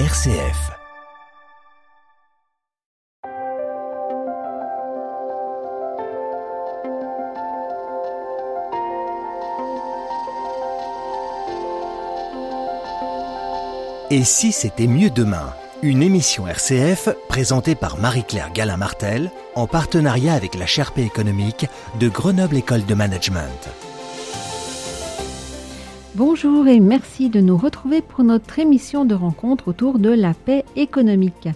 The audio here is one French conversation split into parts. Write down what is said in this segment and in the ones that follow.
RCF. Et si c'était mieux demain? Une émission RCF présentée par Marie-Claire Galin-Martel en partenariat avec la Sherpa économique de Grenoble École de Management. Bonjour et merci de nous retrouver pour notre émission de rencontre autour de la paix économique.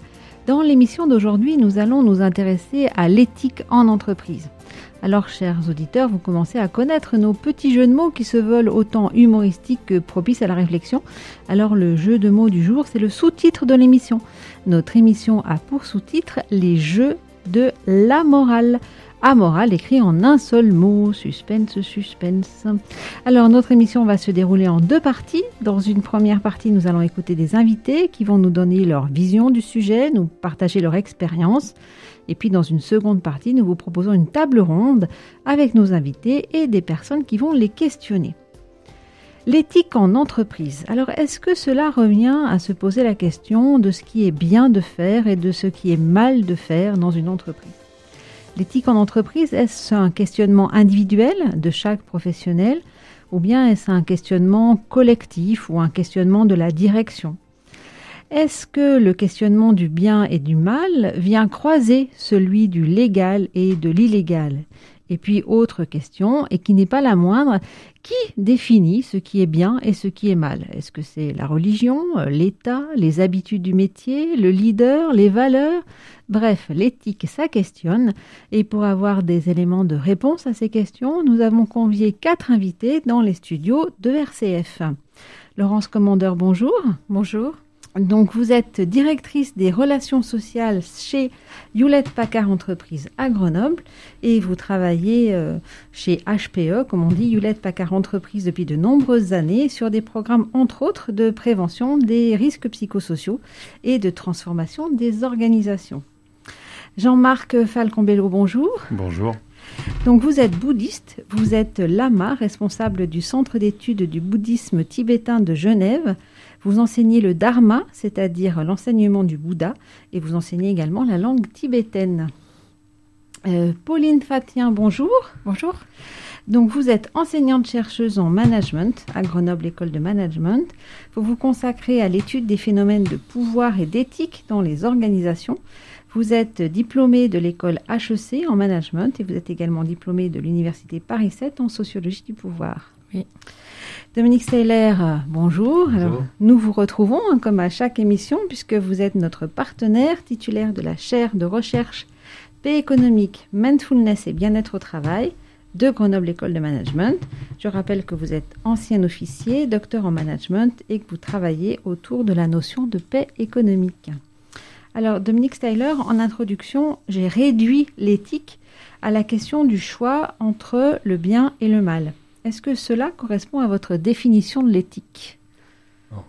Dans l'émission d'aujourd'hui, nous allons nous intéresser à l'éthique en entreprise. Alors, chers auditeurs, vous commencez à connaître nos petits jeux de mots qui se veulent autant humoristiques que propices à la réflexion. Alors, le jeu de mots du jour, c'est le sous-titre de l'émission. Notre émission a pour sous-titre Les jeux de la morale amoral écrit en un seul mot. Suspense, suspense. Alors notre émission va se dérouler en deux parties. Dans une première partie, nous allons écouter des invités qui vont nous donner leur vision du sujet, nous partager leur expérience. Et puis dans une seconde partie, nous vous proposons une table ronde avec nos invités et des personnes qui vont les questionner. L'éthique en entreprise. Alors est-ce que cela revient à se poser la question de ce qui est bien de faire et de ce qui est mal de faire dans une entreprise? L'éthique en entreprise, est-ce un questionnement individuel de chaque professionnel ou bien est-ce un questionnement collectif ou un questionnement de la direction? Est-ce que le questionnement du bien et du mal vient croiser celui du légal et de l'illégal? Et puis, autre question, et qui n'est pas la moindre, qui définit ce qui est bien et ce qui est mal? Est-ce que c'est la religion, l'État, les habitudes du métier, le leader, les valeurs? Bref, l'éthique, ça questionne. Et pour avoir des éléments de réponse à ces questions, nous avons convié quatre invités dans les studios de RCF. Laurence Commandeur, bonjour. Bonjour. Donc, vous êtes directrice des relations sociales chez Hewlett Packard Entreprise à Grenoble et vous travaillez euh, chez HPE, comme on dit, Hewlett Packard Entreprise depuis de nombreuses années sur des programmes, entre autres, de prévention des risques psychosociaux et de transformation des organisations. Jean-Marc Falcombello, bonjour. Bonjour. Donc vous êtes bouddhiste, vous êtes lama, responsable du Centre d'études du bouddhisme tibétain de Genève. Vous enseignez le dharma, c'est-à-dire l'enseignement du Bouddha, et vous enseignez également la langue tibétaine. Euh, Pauline Fatien, bonjour. Bonjour. Donc vous êtes enseignante-chercheuse en management à Grenoble École de Management. Vous vous consacrez à l'étude des phénomènes de pouvoir et d'éthique dans les organisations. Vous êtes diplômée de l'école HEC en management et vous êtes également diplômée de l'université Paris 7 en sociologie du pouvoir. Oui. Dominique Seiler, bonjour. Alors, nous vous retrouvons hein, comme à chaque émission puisque vous êtes notre partenaire titulaire de la chaire de recherche paix économique, mindfulness et bien-être au travail de Grenoble École de Management. Je rappelle que vous êtes ancien officier, docteur en management et que vous travaillez autour de la notion de paix économique. Alors, Dominique Styler, en introduction, j'ai réduit l'éthique à la question du choix entre le bien et le mal. Est-ce que cela correspond à votre définition de l'éthique?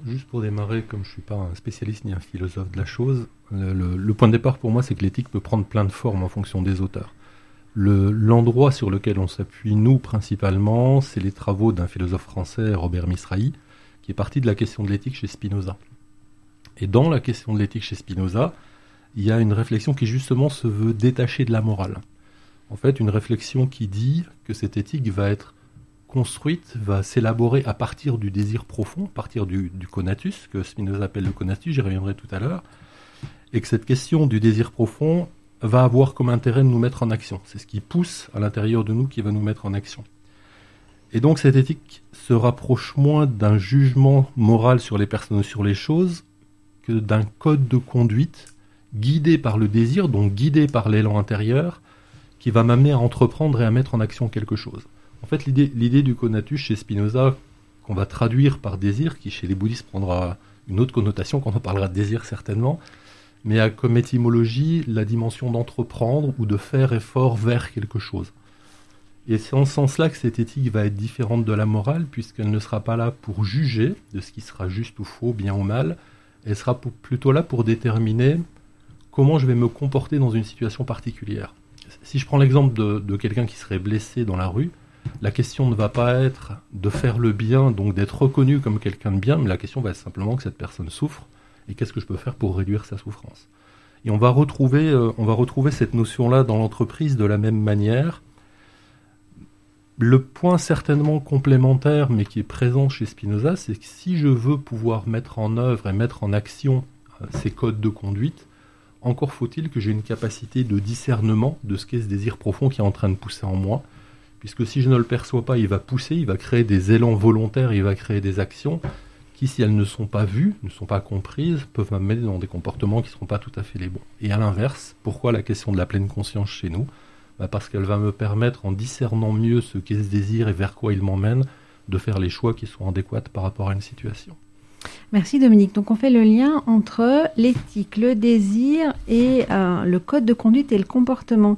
Juste pour démarrer, comme je ne suis pas un spécialiste ni un philosophe de la chose, le, point de départ pour moi, c'est que l'éthique peut prendre plein de formes en fonction des auteurs. L'endroit sur lequel on s'appuie, nous, principalement, c'est les travaux d'un philosophe français, Robert Misrahi, qui est parti de la question de l'éthique chez Spinoza. Et dans la question de l'éthique chez Spinoza, il y a une réflexion qui justement se veut détacher de la morale. En fait, une réflexion qui dit que cette éthique va être construite, va s'élaborer à partir du désir profond, à partir du, conatus, que Spinoza appelle le conatus, j'y reviendrai tout à l'heure, et que cette question du désir profond va avoir comme intérêt de nous mettre en action. C'est ce qui pousse à l'intérieur de nous qui va nous mettre en action. Et donc cette éthique se rapproche moins d'un jugement moral sur les personnes ou sur les choses d'un code de conduite guidé par le désir, donc guidé par l'élan intérieur, qui va m'amener à entreprendre et à mettre en action quelque chose. En fait, l'idée du conatus chez Spinoza, qu'on va traduire par désir, qui chez les bouddhistes prendra une autre connotation quand on parlera de désir certainement, mais a comme étymologie la dimension d'entreprendre ou de faire effort vers quelque chose. Et c'est en ce sens-là que cette éthique va être différente de la morale, puisqu'elle ne sera pas là pour juger de ce qui sera juste ou faux, bien ou mal, elle sera plutôt là pour déterminer comment je vais me comporter dans une situation particulière. Si je prends l'exemple de, quelqu'un qui serait blessé dans la rue, la question ne va pas être de faire le bien, donc d'être reconnu comme quelqu'un de bien, mais la question va être simplement que cette personne souffre et qu'est-ce que je peux faire pour réduire sa souffrance. Et on va retrouver, euh, on va retrouver cette notion-là dans l'entreprise de la même manière. Le point certainement complémentaire, mais qui est présent chez Spinoza, c'est que si je veux pouvoir mettre en œuvre et mettre en action euh, ces codes de conduite, encore faut-il que j'ai une capacité de discernement de ce qu'est ce désir profond qui est en train de pousser en moi, puisque si je ne le perçois pas, il va pousser, il va créer des élans volontaires, il va créer des actions qui, si elles ne sont pas vues, ne sont pas comprises, peuvent m'amener dans des comportements qui ne seront pas tout à fait les bons. Et à l'inverse, pourquoi la question de la pleine conscience chez nous? Bah Parce qu'elle va me permettre, en discernant mieux ce qu'est ce désir et vers quoi il m'emmène, de faire les choix qui sont adéquats par rapport à une situation. Merci Dominique. Donc on fait le lien entre l'éthique, le désir et euh, le code de conduite et le comportement.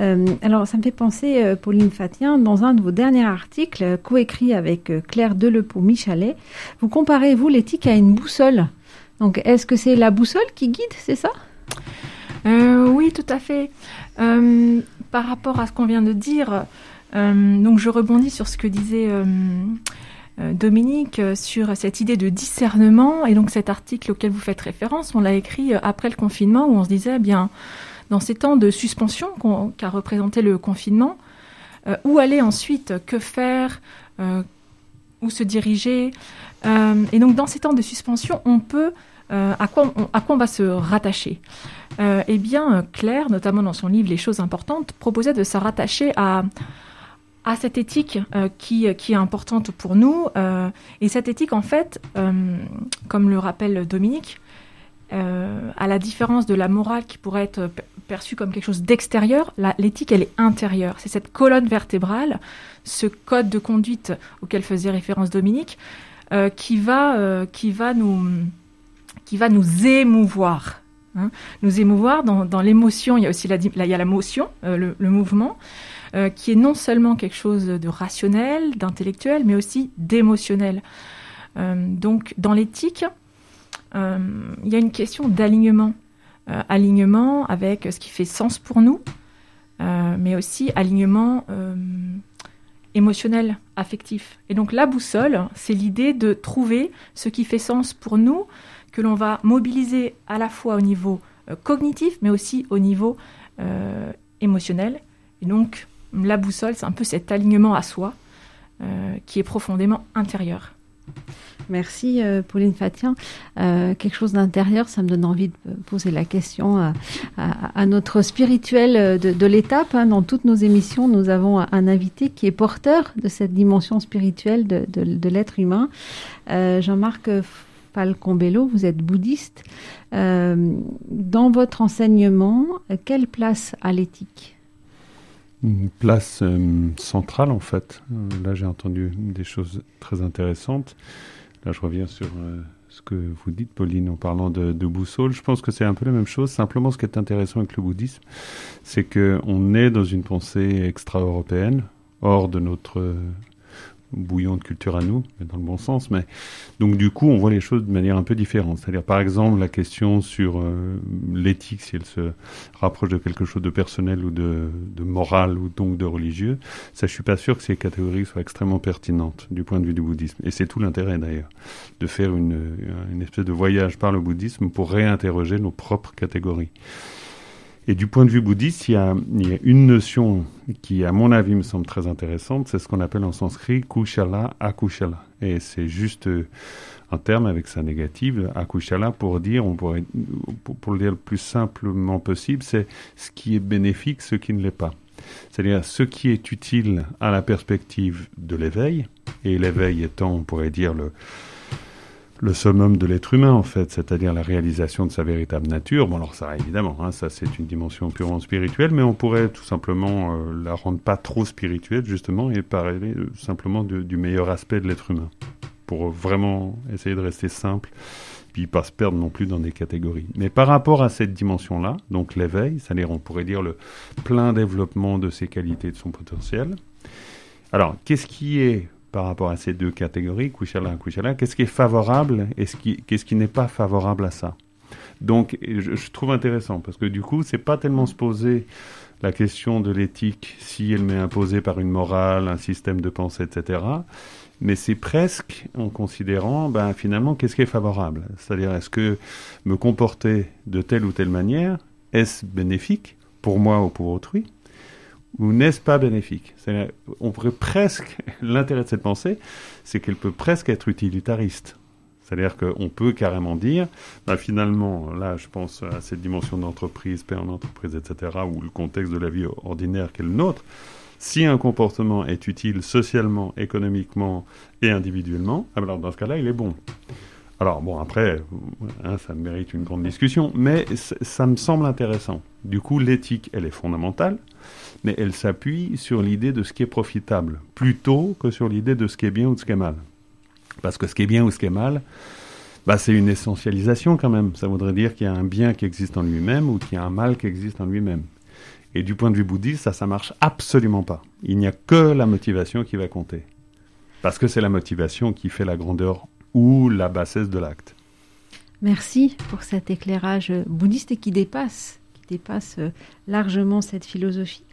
Euh, alors ça me fait penser, euh, Pauline Fatien, dans un de vos derniers articles, coécrit avec Claire Delepeau-Michalet, vous comparez, vous, l'éthique à une boussole? Donc est-ce que c'est la boussole qui guide, c'est ça? Oui, tout à fait. par rapport à ce qu'on vient de dire, donc je rebondis sur ce que disait Dominique euh, sur cette idée de discernement. Et donc cet article auquel vous faites référence, on l'a écrit euh, après le confinement où on se disait eh bien dans ces temps de suspension qu'a représenté le confinement, où aller ensuite, que faire, où se diriger? et donc dans ces temps de suspension, on peut à quoi, à quoi on va se rattacher? Eh bien, Claire, notamment dans son livre Les choses importantes, proposait de se rattacher à, à cette éthique euh, qui, qui est importante pour nous. Euh, et cette éthique, en fait, euh, comme le rappelle Dominique, à la différence de la morale qui pourrait être perçue comme quelque chose d'extérieur, l'éthique, elle est intérieure. C'est cette colonne vertébrale, ce code de conduite auquel faisait référence Dominique, qui, va, qui, va nous, qui va nous émouvoir. Hein. nous émouvoir dans, dans l'émotion, il y a aussi la, il y a motion, le mouvement, euh, qui est non seulement quelque chose de rationnel, d'intellectuel, mais aussi d'émotionnel. Euh, donc dans l'éthique, euh, il y a une question d'alignement. alignement avec ce qui fait sens pour nous, mais aussi alignement émotionnel, affectif. Et donc la boussole, c'est l'idée de trouver ce qui fait sens pour nous, que l'on va mobiliser à la fois au niveau cognitif, mais aussi au niveau émotionnel. Et donc la boussole, c'est un peu cet alignement à soi euh, qui est profondément intérieur. Merci euh, Pauline Fatien. Euh, quelque chose d'intérieur, ça me donne envie de poser la question à, notre spirituel de, l'étape. Hein. Dans toutes nos émissions, nous avons un invité qui est porteur de cette dimension spirituelle de, l'être humain. Jean-Marc Falcombello, vous êtes bouddhiste. dans votre enseignement, quelle place a l'éthique? Une place euh, centrale en fait. Là j'ai entendu des choses très intéressantes. Là je reviens sur euh, ce que vous dites Pauline en parlant de, de boussole. Je pense que c'est un peu la même chose. Simplement ce qui est intéressant avec le bouddhisme, c'est qu'on est dans une pensée extra-européenne, hors de notre bouillon de culture à nous, mais dans le bon sens. Mais donc du coup, on voit les choses de manière un peu différente. C'est-à-dire, par exemple, la question sur euh, l'éthique, si elle se rapproche de quelque chose de personnel ou de, de moral ou donc de religieux, ça, je suis pas sûr que ces catégories soient extrêmement pertinentes du point de vue du bouddhisme. Et c'est tout l'intérêt d'ailleurs de faire une, une espèce de voyage par le bouddhisme pour réinterroger nos propres catégories. Et du point de vue bouddhiste, il y, a, une notion qui, à mon avis, me semble très intéressante, c'est ce qu'on appelle en sanskrit kushala akushala. Et c'est juste euh, un terme avec sa négative, akushala, pour dire, on pourrait, pour, le dire le plus simplement possible, c'est ce qui est bénéfique, ce qui ne l'est pas. C'est-à-dire ce qui est utile à la perspective de l'éveil, et l'éveil étant, on pourrait dire, le, le summum de l'être humain, en fait, c'est-à-dire la réalisation de sa véritable nature. Bon, alors ça, évidemment, hein, ça c'est une dimension purement spirituelle, mais on pourrait tout simplement euh, la rendre pas trop spirituelle, justement, et parler euh, simplement du meilleur aspect de l'être humain, pour vraiment essayer de rester simple, puis pas se perdre non plus dans des catégories. Mais par rapport à cette dimension-là, donc l'éveil, c'est-à-dire on pourrait dire le plein développement de ses qualités, de son potentiel. Alors, qu'est-ce qui est par rapport à ces deux catégories, qu'est-ce qui est favorable et qu'est-ce qui n'est pas favorable à ça? Donc, je, trouve intéressant parce que du coup, c'est pas tellement se poser la question de l'éthique, si elle m'est imposée par une morale, un système de pensée, etc. Mais c'est presque en considérant, ben, finalement, qu'est-ce qui est favorable? C'est-à-dire, est-ce que me comporter de telle ou telle manière, est-ce bénéfique pour moi ou pour autrui? Ou n'est-ce pas bénéfique On pourrait presque, l'intérêt de cette pensée, c'est qu'elle peut presque être utilitariste. C'est-à-dire qu'on peut carrément dire, bah finalement, là je pense à cette dimension d'entreprise, paix en entreprise, etc., ou le contexte de la vie ordinaire qu'est le nôtre, si un comportement est utile socialement, économiquement et individuellement, ah ben alors dans ce cas-là, il est bon. Alors bon, après, hein, ça mérite une grande discussion, mais ça me semble intéressant. Du coup, l'éthique, elle est fondamentale, mais elle s'appuie sur l'idée de ce qui est profitable, plutôt que sur l'idée de ce qui est bien ou de ce qui est mal. Parce que ce qui est bien ou ce qui est mal, bah, c'est une essentialisation quand même. Ça voudrait dire qu'il y a un bien qui existe en lui-même ou qu'il y a un mal qui existe en lui-même. Et du point de vue bouddhiste, ça, ça marche absolument pas. Il n'y a que la motivation qui va compter. Parce que c'est la motivation qui fait la grandeur ou la bassesse de l'acte. Merci pour cet éclairage bouddhiste qui dépasse, dépasse euh, largement cette philosophie.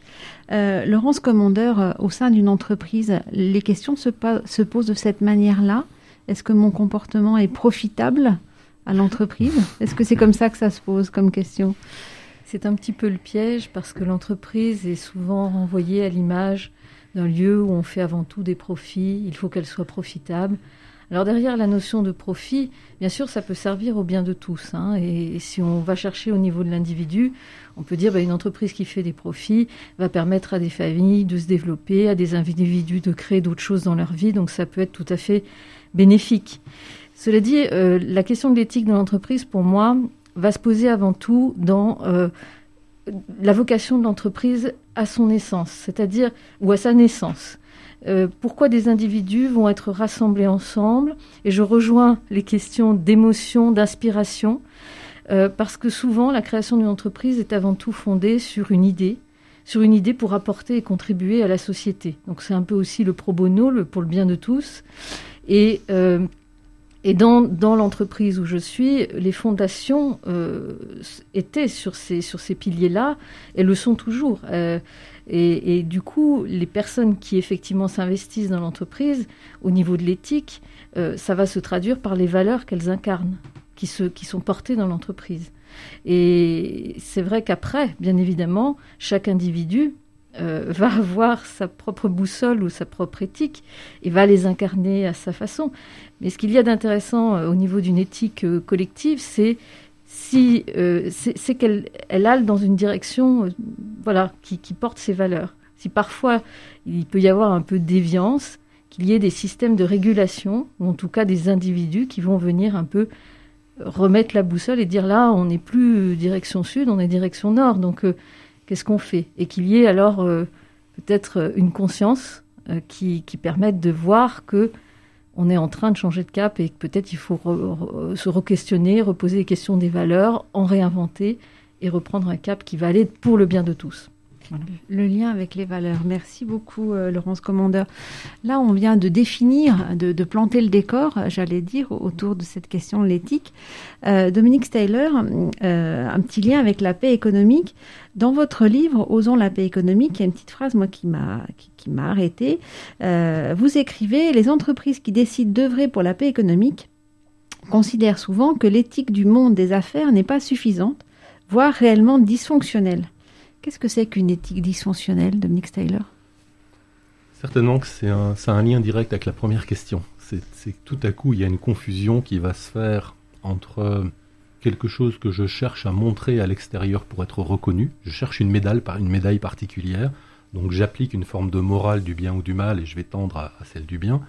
Euh, Laurence Commandeur, euh, au sein d'une entreprise, les questions se, se posent de cette manière-là. Est-ce que mon comportement est profitable à l'entreprise? Est-ce que c'est comme ça que ça se pose comme question? C'est un petit peu le piège parce que l'entreprise est souvent renvoyée à l'image d'un lieu où on fait avant tout des profits. Il faut qu'elle soit profitable. Alors derrière la notion de profit, bien sûr, ça peut servir au bien de tous. Hein, et, si on va chercher au niveau de l'individu, on peut dire bah, une entreprise qui fait des profits va permettre à des familles de se développer, à des individus de créer d'autres choses dans leur vie. Donc ça peut être tout à fait bénéfique. Cela dit, euh, la question de l'éthique de l'entreprise, pour moi, va se poser avant tout dans euh, la vocation de l'entreprise à son essence, c'est-à-dire ou à sa naissance. Euh, pourquoi des individus vont être rassemblés ensemble. Et je rejoins les questions d'émotion, d'inspiration, euh, parce que souvent la création d'une entreprise est avant tout fondée sur une idée, sur une idée pour apporter et contribuer à la société. Donc c'est un peu aussi le pro bono, le, pour le bien de tous. Et, euh, dans, l'entreprise où je suis, les fondations étaient sur ces, sur ces piliers-là, et le sont toujours. Et, du coup, les personnes qui effectivement s'investissent dans l'entreprise, au niveau de l'éthique, euh, ça va se traduire par les valeurs qu'elles incarnent, qui, qui sont portées dans l'entreprise. Et c'est vrai qu'après, bien évidemment, chaque individu euh, va avoir sa propre boussole ou sa propre éthique et va les incarner à sa façon. Mais ce qu'il y a d'intéressant euh, au niveau d'une éthique collective, c'est si euh, c'est qu'elle elle dans une direction euh, voilà qui, porte ses valeurs. Si parfois il peut y avoir un peu de déviance, qu'il y ait des systèmes de régulation ou en tout cas des individus qui vont venir un peu remettre la boussole et dire là on n'est plus direction sud, on est direction nord. Donc euh, qu'est-ce qu'on fait? Et qu'il y ait alors peut-être une conscience qui, qui permette de voir que on est en train de changer de cap et peut-être il faut se re-questionner, reposer les questions des valeurs, en réinventer et reprendre un cap qui va aller pour le bien de tous. Le lien avec les valeurs. Merci beaucoup, euh, Laurence Commandeur. Là, on vient de définir, de, planter le décor, j'allais dire, autour de cette question de l'éthique. Euh, Dominique Steyler, euh, un petit lien avec la paix économique. Dans votre livre, Osons la paix économique, il y a une petite phrase, moi, qui m'a qui, m'a arrêté. vous écrivez Les entreprises qui décident d'œuvrer pour la paix économique considèrent souvent que l'éthique du monde des affaires n'est pas suffisante, voire réellement dysfonctionnelle. Qu'est-ce que c'est qu'une éthique dysfonctionnelle, Dominique Styler Certainement que c'est un, lien direct avec la première question. C'est que tout à coup, il y a une confusion qui va se faire entre quelque chose que je cherche à montrer à l'extérieur pour être reconnu. Je cherche une médaille, une médaille particulière. Donc j'applique une forme de morale du bien ou du mal et je vais tendre à celle du bien.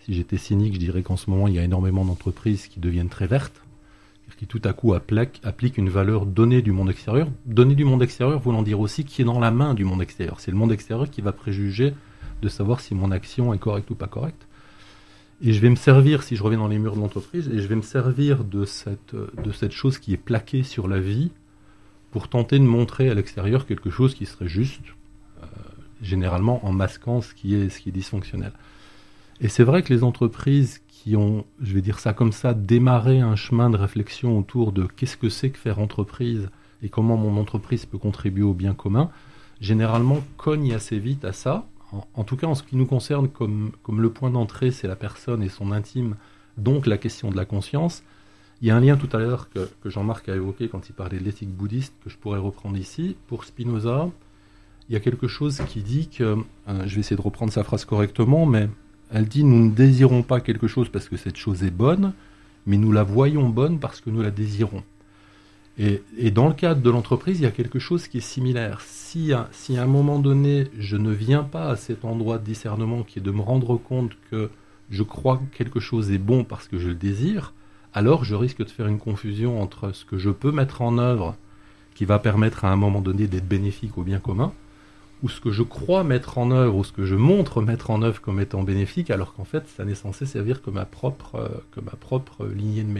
Si j'étais cynique, je dirais qu'en ce moment, il y a énormément d'entreprises qui deviennent très vertes qui tout à coup applique, applique une valeur donnée du monde extérieur. Donnée du monde extérieur voulant dire aussi qui est dans la main du monde extérieur. C'est le monde extérieur qui va préjuger de savoir si mon action est correcte ou pas correcte. Et je vais me servir, si je reviens dans les murs de l'entreprise, et je vais me servir de cette, de cette chose qui est plaquée sur la vie pour tenter de montrer à l'extérieur quelque chose qui serait juste, euh, généralement en masquant ce qui est, ce qui est dysfonctionnel. Et c'est vrai que les entreprises qui ont, je vais dire ça comme ça, démarré un chemin de réflexion autour de qu'est-ce que c'est que faire entreprise et comment mon entreprise peut contribuer au bien commun, généralement cognent assez vite à ça. En, tout cas, en ce qui nous concerne, comme, comme le point d'entrée, c'est la personne et son intime, donc la question de la conscience. Il y a un lien tout à l'heure que, Jean-Marc a évoqué quand il parlait de l'éthique bouddhiste, que je pourrais reprendre ici. Pour Spinoza, il y a quelque chose qui dit que, euh, je vais essayer de reprendre sa phrase correctement, mais elle dit nous ne désirons pas quelque chose parce que cette chose est bonne, mais nous la voyons bonne parce que nous la désirons. Et, dans le cadre de l'entreprise, il y a quelque chose qui est similaire. Si à, si à un moment donné, je ne viens pas à cet endroit de discernement qui est de me rendre compte que je crois que quelque chose est bon parce que je le désire, alors je risque de faire une confusion entre ce que je peux mettre en œuvre qui va permettre à un moment donné d'être bénéfique au bien commun, ou ce que je crois mettre en œuvre, ou ce que je montre mettre en œuvre comme étant bénéfique, alors qu'en fait, ça n'est censé servir que ma propre, euh, propre lignée de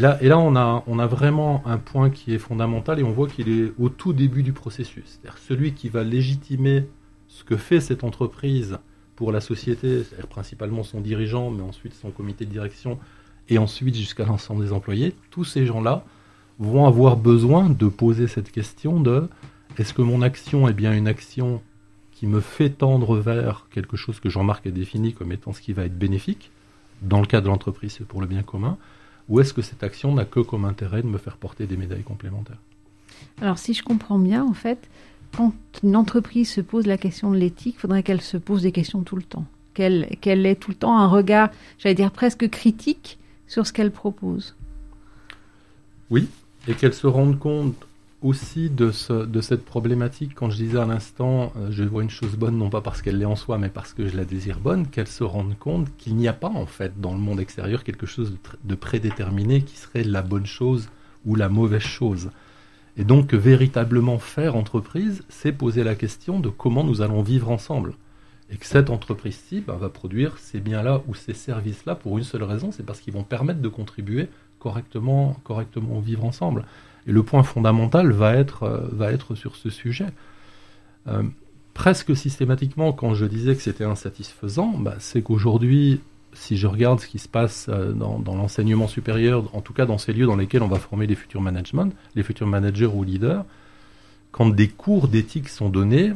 là, et là on, a, on a vraiment un point qui est fondamental et on voit qu'il est au tout début du processus. C'est-à-dire celui qui va légitimer ce que fait cette entreprise pour la société, c'est-à-dire principalement son dirigeant, mais ensuite son comité de direction, et ensuite jusqu'à l'ensemble des employés, tous ces gens-là vont avoir besoin de poser cette question de est-ce que mon action est bien une action qui me fait tendre vers quelque chose que Jean-Marc a défini comme étant ce qui va être bénéfique, dans le cas de l'entreprise, c'est pour le bien commun, ou est-ce que cette action n'a que comme intérêt de me faire porter des médailles complémentaires? Alors si je comprends bien, en fait, quand une entreprise se pose la question de l'éthique, il faudrait qu'elle se pose des questions tout le temps, qu'elle ait tout le temps un regard, j'allais dire presque critique, sur ce qu'elle propose. Oui, et qu'elle se rende compte aussi de, ce, de cette problématique, quand je disais à l'instant, euh, je vois une chose bonne, non pas parce qu'elle l'est en soi, mais parce que je la désire bonne, qu'elle se rende compte qu'il n'y a pas en fait dans le monde extérieur quelque chose de, prédéterminé qui serait la bonne chose ou la mauvaise chose. Et donc véritablement faire entreprise, c'est poser la question de comment nous allons vivre ensemble. Et que cette entreprise-ci bah, va produire ces biens-là ou ces services-là pour une seule raison, c'est parce qu'ils vont permettre de contribuer correctement, correctement au vivre ensemble. Et le point fondamental va être, euh, sur ce sujet. Euh, presque systématiquement, quand je disais que c'était insatisfaisant, bah, c'est qu'aujourd'hui, si je regarde ce qui se passe euh, dans, l'enseignement supérieur, en tout cas dans ces lieux dans lesquels on va former les futurs management, les futurs managers ou leaders, quand des cours d'éthique sont donnés,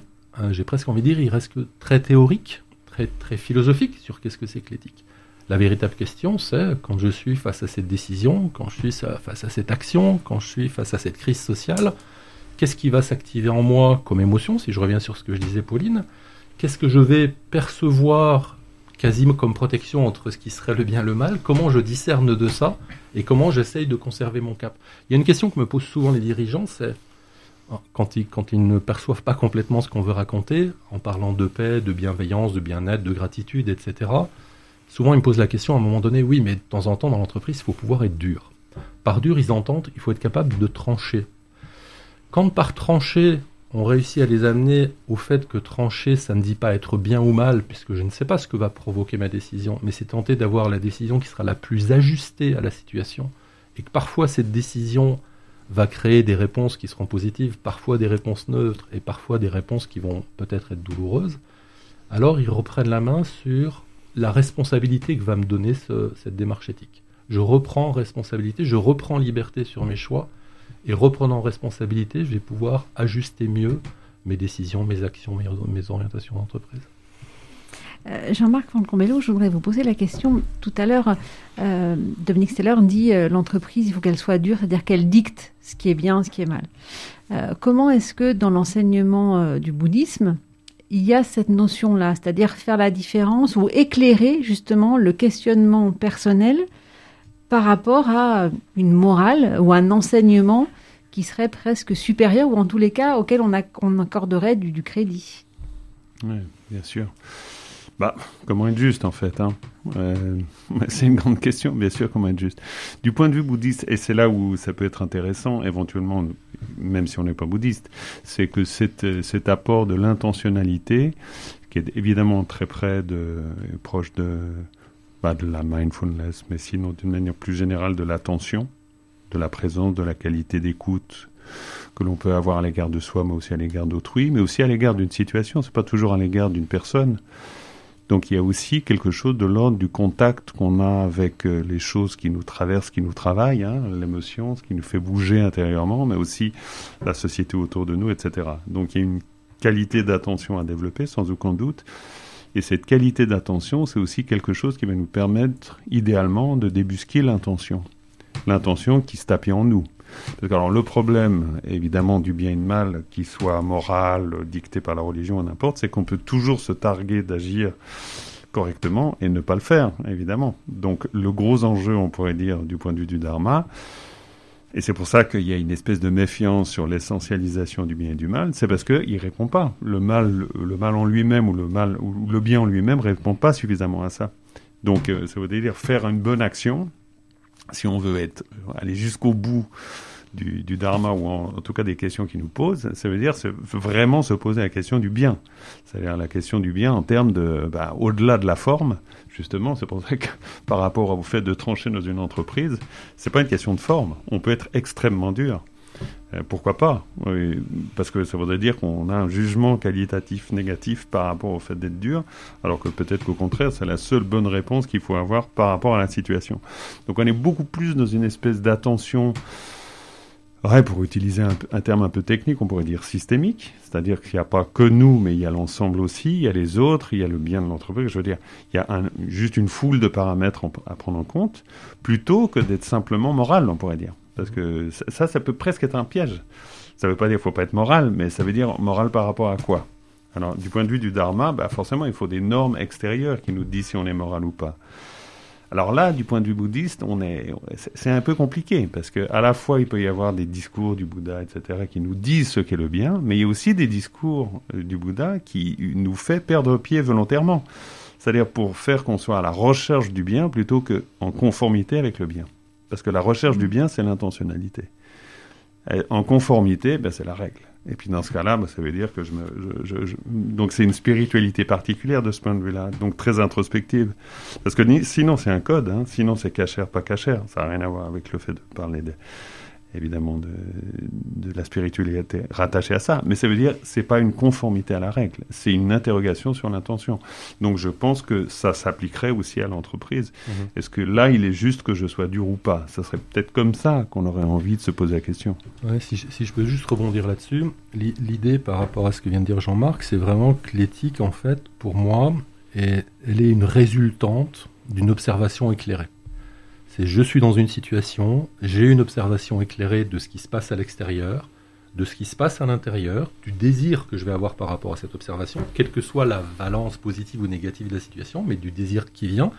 j'ai presque envie de dire, ils restent très théoriques, très, très philosophiques sur qu'est-ce que c'est que l'éthique. La véritable question, c'est quand je suis face à cette décision, quand je suis face à cette action, quand je suis face à cette crise sociale, qu'est-ce qui va s'activer en moi comme émotion, si je reviens sur ce que je disais Pauline, qu'est-ce que je vais percevoir quasiment comme protection entre ce qui serait le bien et le mal, comment je discerne de ça et comment j'essaye de conserver mon cap? Il y a une question que me posent souvent les dirigeants, c'est quand ils, ne perçoivent pas complètement ce qu'on veut raconter, en parlant de paix, de bienveillance, de bien-être, de gratitude, etc., Souvent, ils me posent la question à un moment donné, oui, mais de temps en temps, dans l'entreprise, il faut pouvoir être dur. Par dur, ils entendent, il faut être capable de trancher. Quand par trancher, on réussit à les amener au fait que trancher, ça ne dit pas être bien ou mal, puisque je ne sais pas ce que va provoquer ma décision, mais c'est tenter d'avoir la décision qui sera la plus ajustée à la situation, et que parfois cette décision va créer des réponses qui seront positives, parfois des réponses neutres, et parfois des réponses qui vont peut-être être douloureuses, alors ils reprennent la main sur la responsabilité que va me donner cette démarche éthique. Je reprends responsabilité, je reprends liberté sur mes choix, et reprenant responsabilité, je vais pouvoir ajuster mieux mes décisions, mes actions, mes, orientations d'entreprise. Euh, Jean-Marc Fancombello, je voudrais vous poser la question. Tout à l'heure, euh, Dominique Steller dit euh, l'entreprise, il faut qu'elle soit dure, c'est-à-dire qu'elle dicte ce qui est bien, ce qui est mal. comment est-ce que dans l'enseignement du bouddhisme, il y a cette notion-là, c'est-à-dire faire la différence ou éclairer justement le questionnement personnel par rapport à une morale ou un enseignement qui serait presque supérieur ou en tous les cas auquel on, accorderait du, crédit. Oui, bien sûr. Bah, comment être juste en fait hein euh, C'est une grande question, bien sûr, comment être juste. Du point de vue bouddhiste, et c'est là où ça peut être intéressant, éventuellement, même si on n'est pas bouddhiste, c'est que cet apport de l'intentionnalité, qui est évidemment très près de, proche de, bah, de la mindfulness, mais sinon d'une manière plus générale de l'attention, de la présence, de la qualité d'écoute que l'on peut avoir à l'égard de soi, mais aussi à l'égard d'autrui, mais aussi à l'égard d'une situation. C'est pas toujours à l'égard d'une personne. Donc il y a aussi quelque chose de l'ordre du contact qu'on a avec euh, les choses qui nous traversent, qui nous travaillent, hein, l'émotion, ce qui nous fait bouger intérieurement, mais aussi la société autour de nous, etc. Donc il y a une qualité d'attention à développer, sans aucun doute. Et cette qualité d'attention, c'est aussi quelque chose qui va nous permettre, idéalement, de débusquer l'intention. L'intention qui se tapit en nous. Parce que alors, le problème, évidemment, du bien et du mal, qu'il soit moral, dicté par la religion, n'importe, c'est qu'on peut toujours se targuer d'agir correctement et ne pas le faire, évidemment. Donc, le gros enjeu, on pourrait dire, du point de vue du dharma, et c'est pour ça qu'il y a une espèce de méfiance sur l'essentialisation du bien et du mal, c'est parce qu'il ne répond pas. Le mal, le mal en lui-même ou le mal ou le bien en lui-même répond pas suffisamment à ça. Donc, euh, ça veut dire faire une bonne action, si on veut être, aller jusqu'au bout du, du, dharma ou en, tout cas des questions qui nous posent, ça veut dire vraiment se poser la question du bien. C'est-à-dire la question du bien en termes de, bah, au-delà de la forme, justement, c'est pour ça que par rapport au fait de trancher dans une entreprise, c'est pas une question de forme. On peut être extrêmement dur. Euh, pourquoi pas? Parce que ça voudrait dire qu'on a un jugement qualitatif négatif par rapport au fait d'être dur, alors que peut-être qu'au contraire, c'est la seule bonne réponse qu'il faut avoir par rapport à la situation. Donc on est beaucoup plus dans une espèce d'attention Ouais, pour utiliser un, terme un peu technique, on pourrait dire systémique, c'est-à-dire qu'il n'y a pas que nous, mais il y a l'ensemble aussi, il y a les autres, il y a le bien de l'entreprise. Je veux dire, il y a juste une foule de paramètres à prendre en compte, plutôt que d'être simplement moral, on pourrait dire. Parce que ça, ça peut presque être un piège. Ça ne veut pas dire qu'il ne faut pas être moral, mais ça veut dire moral par rapport à quoi? Alors, du point de vue du dharma, bah forcément, il faut des normes extérieures qui nous disent si on est moral ou pas. Alors là, du point de vue bouddhiste, on est, c'est un peu compliqué parce que à la fois il peut y avoir des discours du Bouddha, etc., qui nous disent ce qu'est le bien, mais il y a aussi des discours euh, du Bouddha qui nous fait perdre pied volontairement. C'est-à-dire pour faire qu'on soit à la recherche du bien plutôt qu'en conformité avec le bien. Parce que la recherche du bien, c'est l'intentionnalité. En conformité, ben, c'est la règle. Et puis dans ce cas-là, bah, ça veut dire que je me, je, je, donc c'est une spiritualité particulière de ce point de vue-là, donc très introspective. Parce que sinon c'est un code, hein, sinon c'est cachère, pas cachère. Ça n'a rien à voir avec le fait de parler de, évidemment de, de, la spiritualité rattachée à ça. Mais ça veut dire c'est pas une conformité à la règle, c'est une interrogation sur l'intention. Donc je pense que ça s'appliquerait aussi à l'entreprise. Mhm. Est-ce que là il est juste que je sois dur ou pas? Ça serait peut-être comme ça qu'on aurait envie de se poser la question. Ouais, si, je, si, je, peux juste rebondir là-dessus, l'idée par rapport à ce que vient de dire Jean-Marc, c'est vraiment que l'éthique en fait, pour moi, est, elle est une résultante d'une observation éclairée je suis dans une situation, j'ai une observation éclairée de ce qui se passe à l'extérieur, de ce qui se passe à l'intérieur, du désir que je vais avoir par rapport à cette observation, quelle que soit la valence positive ou négative de la situation, mais du désir qui vient,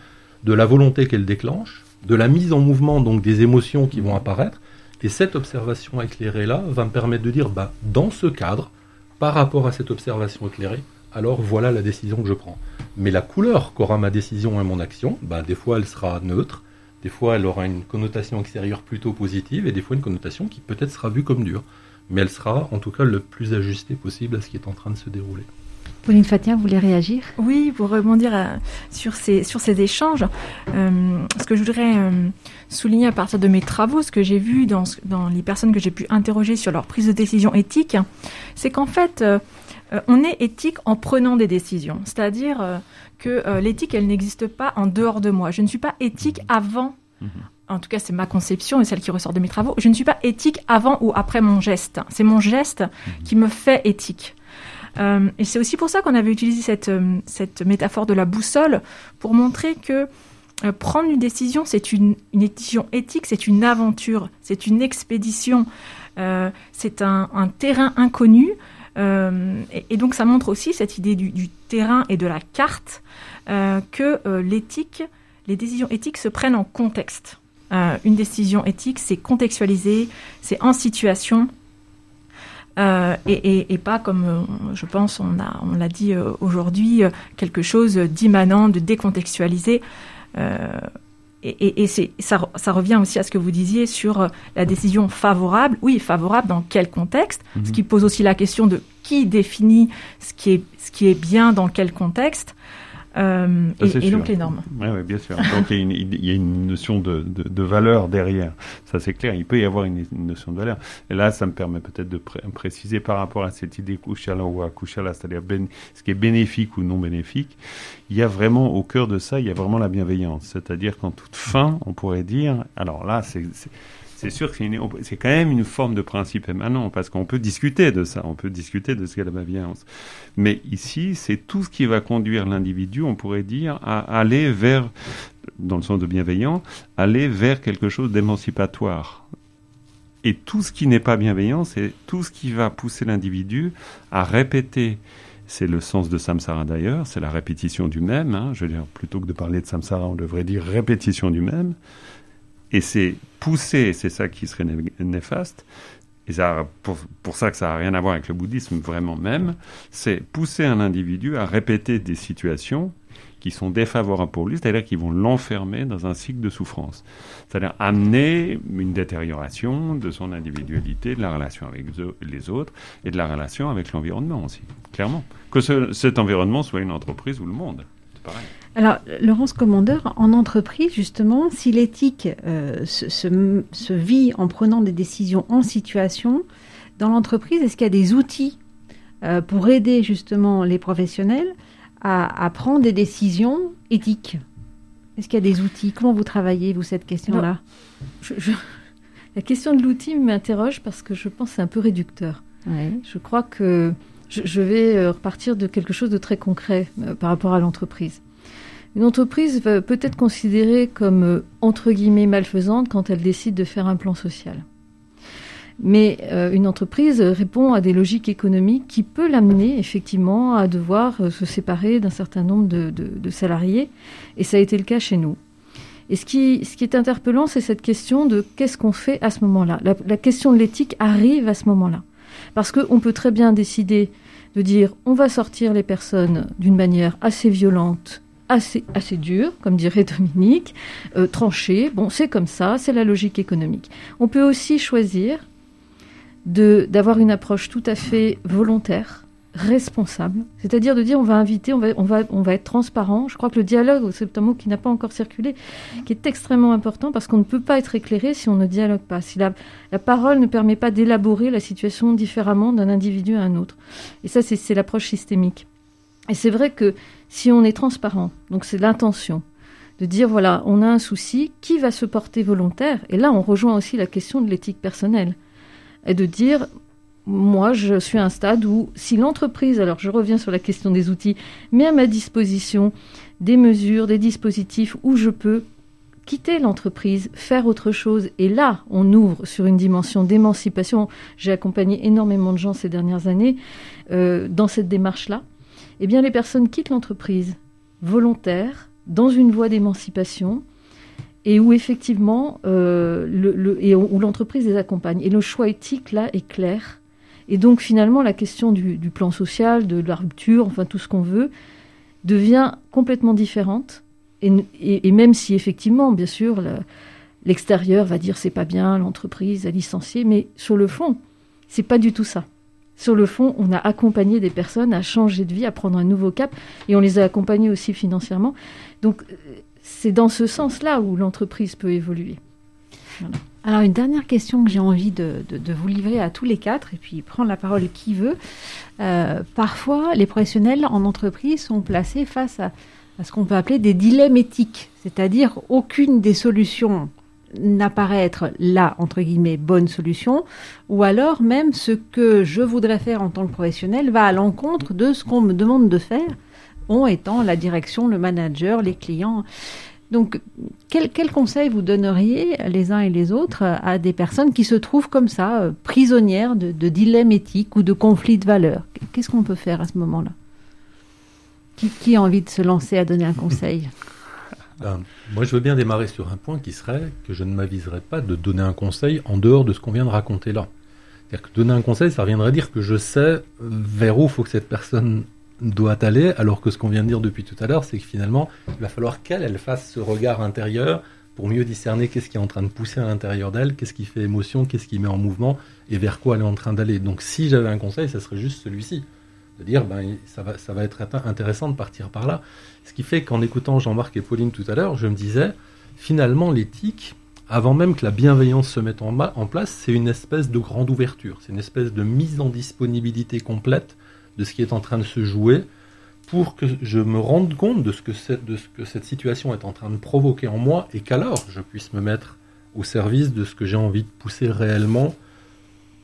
de la volonté qu'elle déclenche, de la mise en mouvement donc des émotions qui vont apparaître, et cette observation éclairée là va me permettre de dire bah dans ce cadre, par rapport à cette observation éclairée, alors voilà la décision que je prends. Mais la couleur qu'aura ma décision et mon action, bah des fois elle sera neutre, des fois, elle aura une connotation extérieure plutôt positive et des fois une connotation qui peut-être sera vue comme dure. Mais elle sera en tout cas le plus ajustée possible à ce qui est en train de se dérouler. Pauline Fatien, vous voulez réagir? Oui, pour rebondir euh, sur, ces, sur ces échanges, euh, ce que je voudrais euh, souligner à partir de mes travaux, ce que j'ai vu dans, dans les personnes que j'ai pu interroger sur leur prise de décision éthique, c'est qu'en fait, on est éthique en prenant des décisions. C'est-à-dire que euh, l'éthique, elle n'existe pas en dehors de moi. Je ne suis pas éthique avant. Mhm. En tout cas, c'est ma conception et celle qui ressort de mes travaux. Je ne suis pas éthique avant ou après mon geste. C'est mon geste mhm. qui me fait éthique. Euh, et c'est aussi pour ça qu'on avait utilisé cette, euh, cette métaphore de la boussole pour montrer que prendre une décision, c'est une, une, décision éthique, c'est une aventure, c'est une expédition, c'est un, un, terrain inconnu euh, et, donc ça montre aussi cette idée du, terrain et de la carte euh, que euh, l'éthique, les décisions éthiques se prennent en contexte. une décision éthique, c'est contextualisé, c'est en situation, et, pas comme je pense on a on l'a dit aujourd'hui quelque chose d'immanent, de décontextualisé. Et, et ça, ça, revient aussi à ce que vous disiez sur la décision favorable. Oui, favorable dans quel contexte? Ce mhm. qui pose aussi la question de qui définit ce qui est, ce qui est bien dans quel contexte. Euh, et, donc les normes. Oui, ouais, bien sûr. Donc il y, a une, il y a une notion de, de, de, valeur derrière. Ça c'est clair. Il peut y avoir une, notion de valeur. Et là, ça me permet peut-être de préciser par rapport à cette idée kushala ou akushala, c'est-à-dire ce qui est bénéfique ou non bénéfique. Il y a vraiment au cœur de ça, il y a vraiment la bienveillance. C'est-à-dire qu'en toute fin, on pourrait dire, alors là, c'est c'est sûr que c'est quand même une forme de principe émanant, parce qu'on peut discuter de ça, on peut discuter de ce qu'est la bienveillance. Mais ici, c'est tout ce qui va conduire l'individu, on pourrait dire, à aller vers, dans le sens de bienveillant, aller vers quelque chose d'émancipatoire. Et tout ce qui n'est pas bienveillant, c'est tout ce qui va pousser l'individu à répéter c'est le sens de samsara d'ailleurs, c'est la répétition du même. Hein. je veux dire, plutôt que de parler de samsara, on devrait dire répétition du même. Et c'est pousser, c'est ça qui serait néfaste. Et ça, pour, pour ça que ça n'a rien à voir avec le bouddhisme vraiment même, c'est pousser un individu à répéter des situations qui sont défavorables pour lui, c'est-à-dire qu'ils vont l'enfermer dans un cycle de souffrance. C'est-à-dire amener une détérioration de son individualité, de la relation avec les autres et de la relation avec l'environnement aussi, clairement. Que cet environnement soit une entreprise ou le monde, pareil. Alors, Laurence Commandeur, en entreprise, justement, si l'éthique euh, se, se, vit en prenant des décisions en situation, dans l'entreprise, est-ce qu'il y a des outils euh, pour aider justement les professionnels à, prendre des décisions éthiques? Est-ce qu'il y a des outils? Comment vous travaillez, vous, cette question-là? La question de l'outil m'interroge parce que je pense que c'est un peu réducteur. Je crois que je, vais euh, repartir de quelque chose de très concret euh, par rapport à l'entreprise. Une entreprise peut être considérée comme euh, entre guillemets malfaisante quand elle décide de faire un plan social. Mais une entreprise répond à des logiques économiques qui peut l'amener effectivement à devoir se séparer d'un certain nombre de, salariés. Et ça a été le cas chez nous. Et ce qui, est interpellant, c'est cette question de qu'est-ce qu'on fait à ce moment-là. La, question de l'éthique arrive à ce moment-là. Parce qu'on peut très bien décider de dire on va sortir les personnes d'une manière assez violente, assez, assez dure, comme dirait Dominique, euh, tranchée. Bon, c'est comme ça, c'est la logique économique. On peut aussi choisir d'avoir une approche tout à fait volontaire, responsable, c'est-à-dire de dire on va inviter, on va, on va, on va être transparent. Je crois que le dialogue, c'est un mot qui n'a pas encore circulé, qui est extrêmement important parce qu'on ne peut pas être éclairé si on ne dialogue pas, si la, la parole ne permet pas d'élaborer la situation différemment d'un individu à un autre. Et ça, c'est l'approche systémique. Et c'est vrai que si on est transparent, donc c'est l'intention, de dire voilà, on a un souci, qui va se porter volontaire? Et là, on rejoint aussi la question de l'éthique personnelle et de dire moi, je suis à un stade où si l'entreprise, alors je reviens sur la question des outils, met à ma disposition des mesures, des dispositifs où je peux quitter l'entreprise, faire autre chose, et là, on ouvre sur une dimension d'émancipation. J'ai accompagné énormément de gens ces dernières années euh, dans cette démarche-là. Eh bien, les personnes quittent l'entreprise volontaire, dans une voie d'émancipation, et où effectivement, euh, le, et où l'entreprise les accompagne. Et le choix éthique, là, est clair. Et donc, finalement, la question du, plan social, de la rupture, enfin, tout ce qu'on veut, devient complètement différente. Et, même si, effectivement, bien sûr, l'extérieur va dire c'est pas bien, l'entreprise a licencié, mais sur le fond, c'est pas du tout ça. Sur le fond, on a accompagné des personnes à changer de vie, à prendre un nouveau cap, et on les a accompagnées aussi financièrement. Donc, c'est dans ce sens-là où l'entreprise peut évoluer. Alors une dernière question que j'ai envie de, vous livrer à tous les quatre, et puis prendre la parole qui veut. Euh, parfois, les professionnels en entreprise sont placés face à, ce qu'on peut appeler des dilemmes éthiques, c'est-à-dire aucune des solutions n'apparaît être la, entre guillemets, bonne solution, ou alors même ce que je voudrais faire en tant que professionnel va à l'encontre de ce qu'on me demande de faire, on étant la direction, le manager, les clients. Donc, quel, conseil vous donneriez les uns et les autres à des personnes qui se trouvent comme ça, euh, prisonnières de, dilemmes éthiques ou de conflits de valeurs? Qu'est-ce qu'on peut faire à ce moment-là? Qui, a envie de se lancer à donner un conseil? Ben, Moi, je veux bien démarrer sur un point qui serait que je ne m'aviserais pas de donner un conseil en dehors de ce qu'on vient de raconter là. C'est-à-dire que donner un conseil, ça reviendrait dire que je sais vers où faut que cette personne doit aller, alors que ce qu'on vient de dire depuis tout à l'heure, c'est que finalement, il va falloir qu'elle elle fasse ce regard intérieur pour mieux discerner qu'est-ce qui est en train de pousser à l'intérieur d'elle, qu'est-ce qui fait émotion, qu'est-ce qui met en mouvement et vers quoi elle est en train d'aller. Donc si j'avais un conseil, ça serait juste celui-ci. De dire, ben, ça, va, ça va être intéressant de partir par là. Ce qui fait qu'en écoutant Jean-Marc et Pauline tout à l'heure, je me disais, finalement, l'éthique, avant même que la bienveillance se mette en place, c'est une espèce de grande ouverture, c'est une espèce de mise en disponibilité complète de ce qui est en train de se jouer pour que je me rende compte de ce que, cette, de ce que cette situation est en train de provoquer en moi et qu'alors je puisse me mettre au service de ce que j'ai envie de pousser réellement,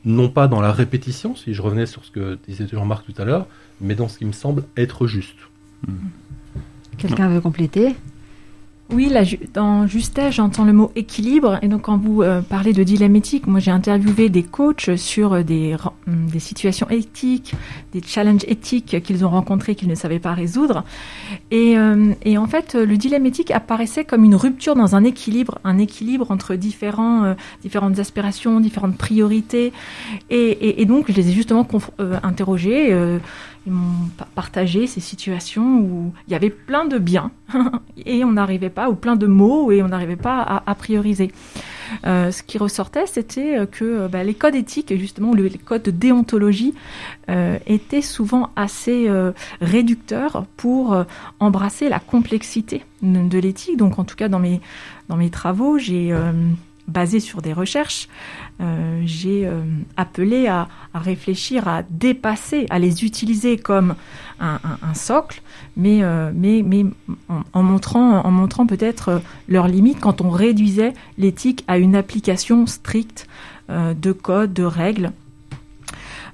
non pas dans la répétition, si je revenais sur ce que disait Jean-Marc tout à l'heure, mais dans ce qui me semble être juste. Quelqu'un veut compléter? Oui, là, dans justesse, j'entends le mot équilibre. Et donc, quand vous euh, parlez de dilemme éthique, moi, j'ai interviewé des coachs sur euh, des, hum, des situations éthiques, des challenges éthiques qu'ils ont rencontrés qu'ils ne savaient pas résoudre. Et, euh, et, en fait, le dilemme éthique apparaissait comme une rupture dans un équilibre, un équilibre entre différents, différentes aspirations, différentes priorités. Et, et, et, donc, je les ai justement interrogés ils m'ont partagé ces situations où il y avait plein de biens et on n'arrivait pas, ou plein de mots et on n'arrivait pas à, prioriser. Euh, ce qui ressortait, c'était que euh, bah, les codes éthiques, justement, les codes de déontologie, euh, étaient souvent assez réducteurs pour embrasser la complexité de, l'éthique. Donc, en tout cas, dans mes travaux, j'ai basé sur des recherches, euh, j'ai euh, appelé à, réfléchir à dépasser, à les utiliser comme un, socle, mais, euh, en, montrant, peut-être leurs limites quand on réduisait l'éthique à une application stricte de codes, de règles.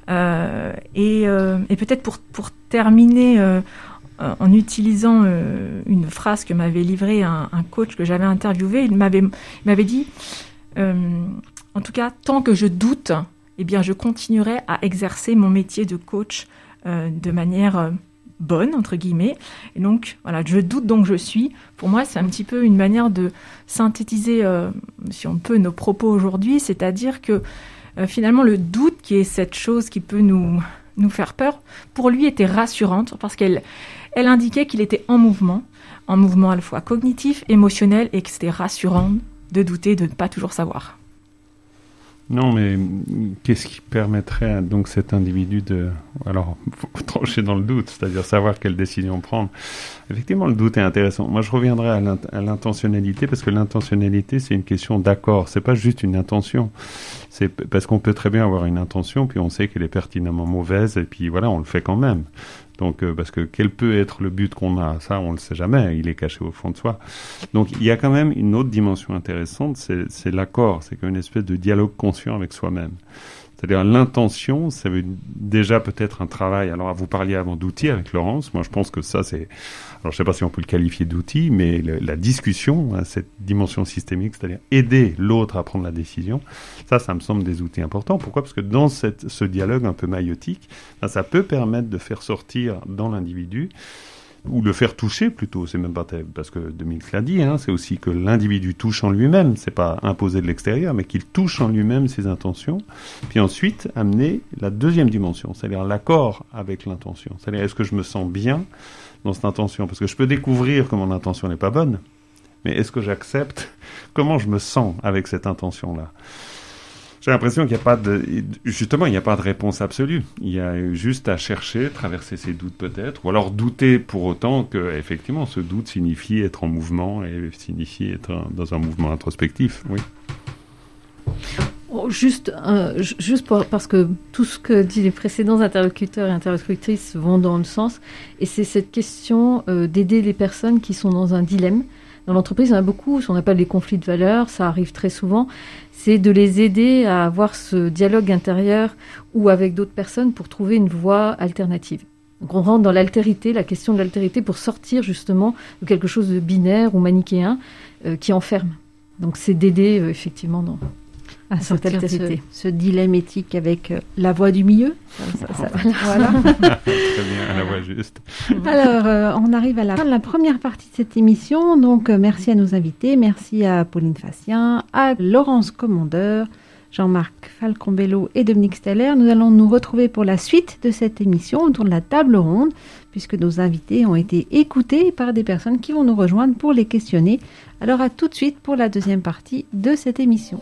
et, et peut-être pour, pour terminer en utilisant une phrase que m'avait livrée un, coach que j'avais interviewé, il m'avait, m'avait dit euh, en tout cas, tant que je doute, eh bien, je continuerai à exercer mon métier de coach euh, de manière euh, bonne, entre guillemets. Et donc, voilà, je doute donc je suis. Pour moi, c'est un petit peu une manière de synthétiser, si on peut, nos propos aujourd'hui, c'est-à-dire que finalement, le doute, qui est cette chose qui peut nous, nous faire peur, pour lui était rassurante parce qu'elle elle indiquait qu'il était en mouvement, en mouvement à la fois cognitif, émotionnel, et que c'était rassurant de douter, de ne pas toujours savoir. Non, mais qu'est-ce qui permettrait à donc cet individu de, alors, trancher dans le doute, c'est-à-dire savoir quelle décision prendre. Effectivement, le doute est intéressant. Moi, je reviendrai à l'intentionnalité parce que l'intentionnalité, c'est une question d'accord. C'est pas juste une intention. C'est parce qu'on peut très bien avoir une intention, puis on sait qu'elle est pertinemment mauvaise, et puis voilà, on le fait quand même. Donc, euh, parce que quel peut être le but qu'on a Ça, on ne le sait jamais. Il est caché au fond de soi. Donc, il y a quand même une autre dimension intéressante, c'est l'accord. C'est une espèce de dialogue conscient avec soi-même. C'est-à-dire l'intention, ça veut déjà peut-être un travail. Alors, vous parliez avant d'outils avec Laurence. Moi, je pense que ça, c'est alors je ne sais pas si on peut le qualifier d'outil, mais la discussion, hein, cette dimension systémique, c'est-à-dire aider l'autre à prendre la décision, ça, ça me semble des outils importants. Pourquoi? Parce que dans cette, ce dialogue un peu maïotique, ben, ça peut permettre de faire sortir dans l'individu ou le faire toucher plutôt, c'est même pas parce que Dominique l'a dit, hein, c'est aussi que l'individu touche en lui-même, c'est pas imposé de l'extérieur, mais qu'il touche en lui-même ses intentions, puis ensuite amener la deuxième dimension, c'est-à-dire l'accord avec l'intention, c'est-à-dire est-ce que je me sens bien dans cette intention Parce que je peux découvrir que mon intention n'est pas bonne, mais est-ce que j'accepte comment je me sens avec cette intention-là? J'ai l'impression qu'il n'y a pas de, justement, il n'y a pas de réponse absolue. Il y a juste à chercher, traverser ses doutes peut-être, ou alors douter pour autant que, effectivement, ce doute signifie être en mouvement et signifie être dans un mouvement introspectif. Oui. Oh, juste, euh, juste parce que tout ce que disent les précédents interlocuteurs et interlocutrices vont dans le sens, et c'est cette question euh, d'aider les personnes qui sont dans un dilemme. Dans l'entreprise, il y en a beaucoup, ce qu'on appelle les conflits de valeurs, ça arrive très souvent. C'est de les aider à avoir ce dialogue intérieur ou avec d'autres personnes pour trouver une voie alternative. Donc on rentre dans l'altérité, la question de l'altérité pour sortir justement de quelque chose de binaire ou manichéen euh, qui enferme. Donc c'est d'aider effectivement dans, à sortir de ce, dilemme éthique avec euh, la voix du milieu. voilà. Très bien, la voix juste. Alors, euh, on arrive à la fin de la première partie de cette émission. Donc, euh, merci à nos invités. Merci à Pauline Facien, à Laurence Commandeur, Jean-Marc Falcombello et Dominique Steller. Nous allons nous retrouver pour la suite de cette émission autour de la table ronde, puisque nos invités ont été écoutés par des personnes qui vont nous rejoindre pour les questionner. Alors, à tout de suite pour la deuxième partie de cette émission.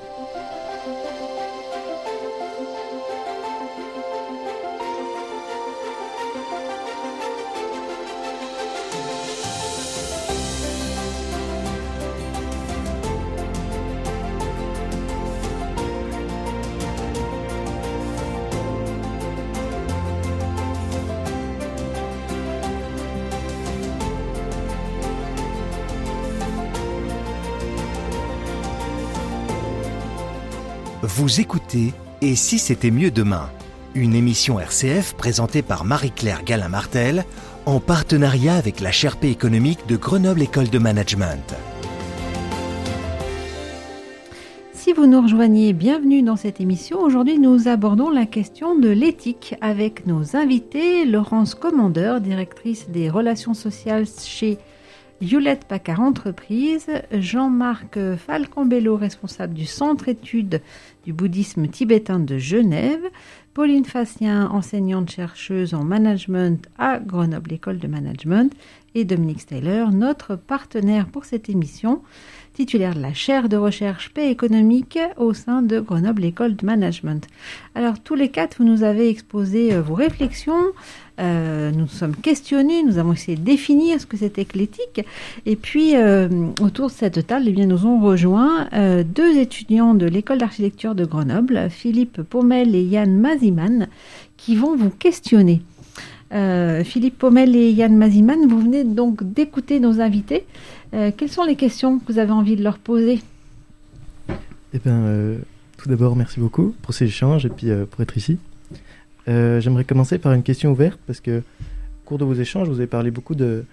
Écoutez Et si c'était mieux demain Une émission RCF présentée par Marie-Claire Galin-Martel en partenariat avec la Sherpa économique de Grenoble École de Management. Si vous nous rejoignez, bienvenue dans cette émission. Aujourd'hui, nous abordons la question de l'éthique avec nos invités, Laurence Commandeur, directrice des relations sociales chez Hewlett Packard Entreprise, Jean-Marc Falcambello, responsable du Centre études du bouddhisme tibétain de Genève, Pauline Facien, enseignante-chercheuse en management à Grenoble École de Management, et Dominique Steyler, notre partenaire pour cette émission titulaire de la chaire de recherche paix économique au sein de Grenoble École de Management. Alors tous les quatre, vous nous avez exposé euh, vos réflexions, euh, nous sommes questionnés, nous avons essayé de définir ce que c'était que l'éthique. Et puis, euh, autour de cette table, eh bien, nous ont rejoint deux étudiants de l'école d'architecture de Grenoble, Philippe Pommel et Yann Maziman, qui vont vous questionner. Philippe Pommel et Yann Maziman, vous venez donc d'écouter nos invités. Euh, quelles sont les questions que vous avez envie de leur poser? Eh bien, euh, tout d'abord, merci beaucoup pour ces échanges et puis euh, pour être ici. J'aimerais commencer par une question ouverte parce que, au cours de vos échanges, vous avez parlé beaucoup de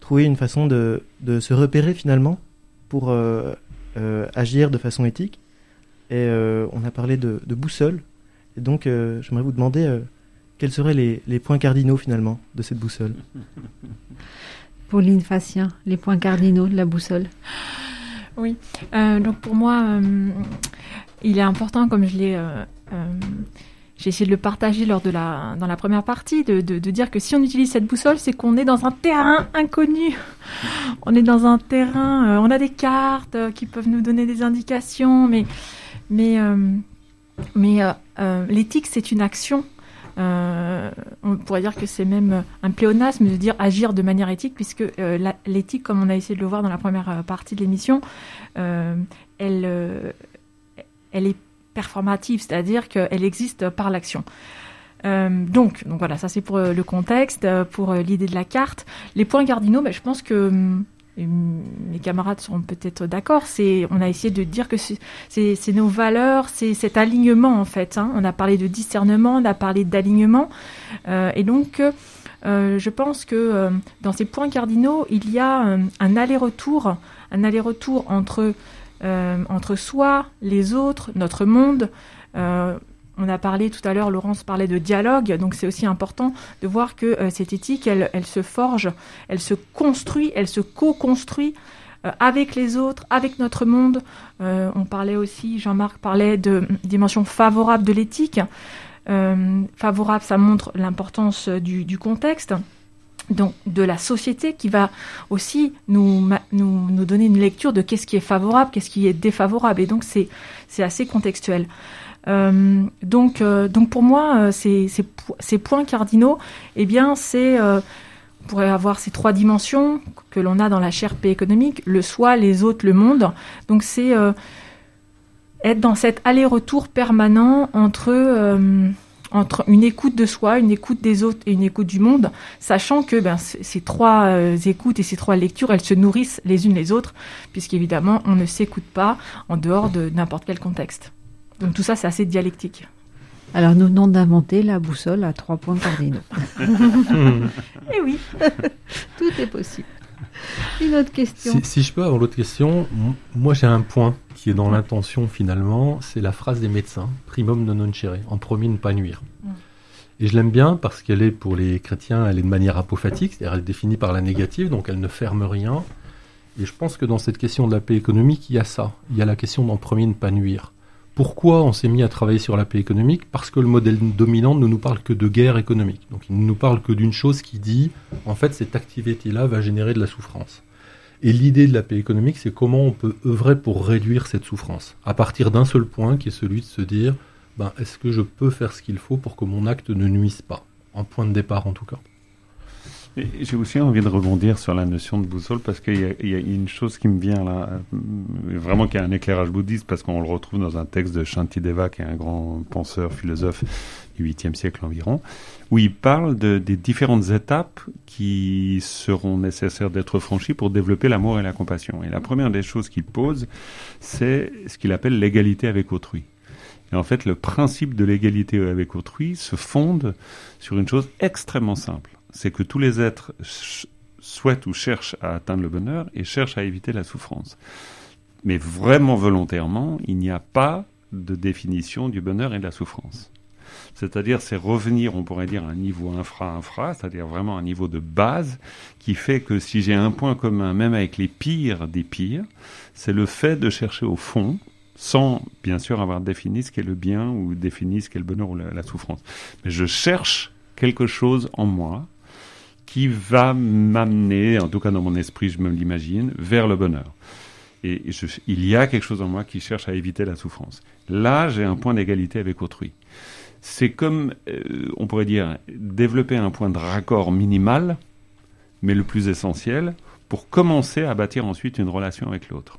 trouver une façon de, de se repérer finalement pour agir de façon éthique. Et on a parlé de, de boussole. Et donc, j'aimerais vous demander quels seraient les, les points cardinaux finalement de cette boussole? Pauline Facien, les points cardinaux de la boussole. Oui, euh, donc pour moi, euh, il est important, comme je l'ai, euh, j'ai essayé de le partager lors de la, dans la première partie, de, de, dire que si on utilise cette boussole, c'est qu'on est dans un terrain inconnu. On est dans un terrain, on a des cartes qui peuvent nous donner des indications, mais, mais, mais l'éthique, c'est une action euh, on pourrait dire que c'est même un pléonasme de dire agir de manière éthique, puisque euh, l'éthique, comme on a essayé de le voir dans la première euh, partie de l'émission, elle, elle est performative, c'est-à-dire qu'elle existe par l'action. donc, donc voilà, ça c'est pour le contexte, pour l'idée de la carte. Les points cardinaux, ben, je pense que hum, mes camarades seront peut-être d'accord, c'est, on a essayé de dire que c'est, nos valeurs, c'est cet alignement en fait. Hein. On a parlé de discernement, on a parlé d'alignement, euh, et donc euh, je pense que euh, dans ces points cardinaux, il y a un aller-retour, un aller-retour entre entre soi, les autres, notre monde. On a parlé tout à l'heure, Laurence parlait de dialogue, donc c'est aussi important de voir que euh, cette éthique, elle, se forge, elle se construit, elle se co-construit euh, avec les autres, avec notre monde. Euh, on parlait aussi, Jean-Marc parlait de dimension favorable de l'éthique. favorable, ça montre l'importance du, contexte donc de la société qui va aussi nous, nous, nous donner une lecture de qu'est-ce qui est favorable, qu'est-ce qui est défavorable. Et donc c'est assez contextuel. Euh, donc, euh, donc pour moi, euh, ces, ces, ces, points cardinaux, eh bien, c'est on pourrait avoir ces trois dimensions que l'on a dans la chaire P économique, le soi, les autres, le monde. Donc c'est être dans cet aller-retour permanent entre entre une écoute de soi, une écoute des autres et une écoute du monde, sachant que ben, ces trois écoutes et ces trois lectures, elles se nourrissent les unes les autres, puisqu'évidemment, on ne s'écoute pas en dehors de n'importe quel contexte. Donc tout ça, c'est assez dialectique. Alors nous venons d'inventer la boussole à trois points cardinaux. Eh oui, tout est possible. Une autre question. Si, je peux avoir l'autre question, moi j'ai un point qui est dans l'intention finalement, c'est la phrase des médecins, primum non nocere, en premier ne pas nuire. Mm. Et je l'aime bien parce qu'elle est pour les chrétiens, elle est de manière apophatique, c'est-à-dire elle est définie par la négative, donc elle ne ferme rien. Et je pense que dans cette question de la paix économique, il y a ça. Il y a la question d'en premier ne pas nuire. Pourquoi on s'est mis à travailler sur la paix économique Parce que le modèle dominant ne nous parle que de guerre économique. Donc il ne nous parle que d'une chose qui dit, en fait, cette activité-là va générer de la souffrance. Et l'idée de la paix économique, c'est comment on peut œuvrer pour réduire cette souffrance, à partir d'un seul point, qui est celui de se dire, ben, est-ce que je peux faire ce qu'il faut pour que mon acte ne nuise pas? En point de départ, en tout cas. J'ai aussi envie de rebondir sur la notion de boussole parce qu'il y, y, a une chose qui me vient là, euh, vraiment qui a un éclairage bouddhiste parce qu'on le retrouve dans un texte de Shantideva qui est un grand penseur, philosophe du 8e siècle environ, où il parle de, des différentes étapes qui seront nécessaires d'être franchies pour développer l'amour et la compassion. Et la première des choses qu'il pose, c'est ce qu'il appelle l'égalité avec autrui. Et en fait, le principe de l'égalité avec autrui se fonde sur une chose extrêmement simple. C'est que tous les êtres souhaitent ou cherchent à atteindre le bonheur et cherchent à éviter la souffrance. Mais vraiment volontairement, il n'y a pas de définition du bonheur et de la souffrance. C'est-à-dire, c'est revenir, on pourrait dire, à un niveau infra-infra, c'est-à-dire vraiment un niveau de base qui fait que si j'ai un point commun, même avec les pires des pires, c'est le fait de chercher au fond, sans bien sûr avoir défini ce qu'est le bien ou défini ce qu'est le bonheur ou la, souffrance. Mais je cherche quelque chose en moi qui va m'amener, en tout cas dans mon esprit, je me l'imagine, vers le bonheur. Et il y a quelque chose en moi qui cherche à éviter la souffrance. Là, j'ai un point d'égalité avec autrui. C'est comme, euh, on pourrait dire, développer un point de raccord minimal, mais le plus essentiel, pour commencer à bâtir ensuite une relation avec l'autre.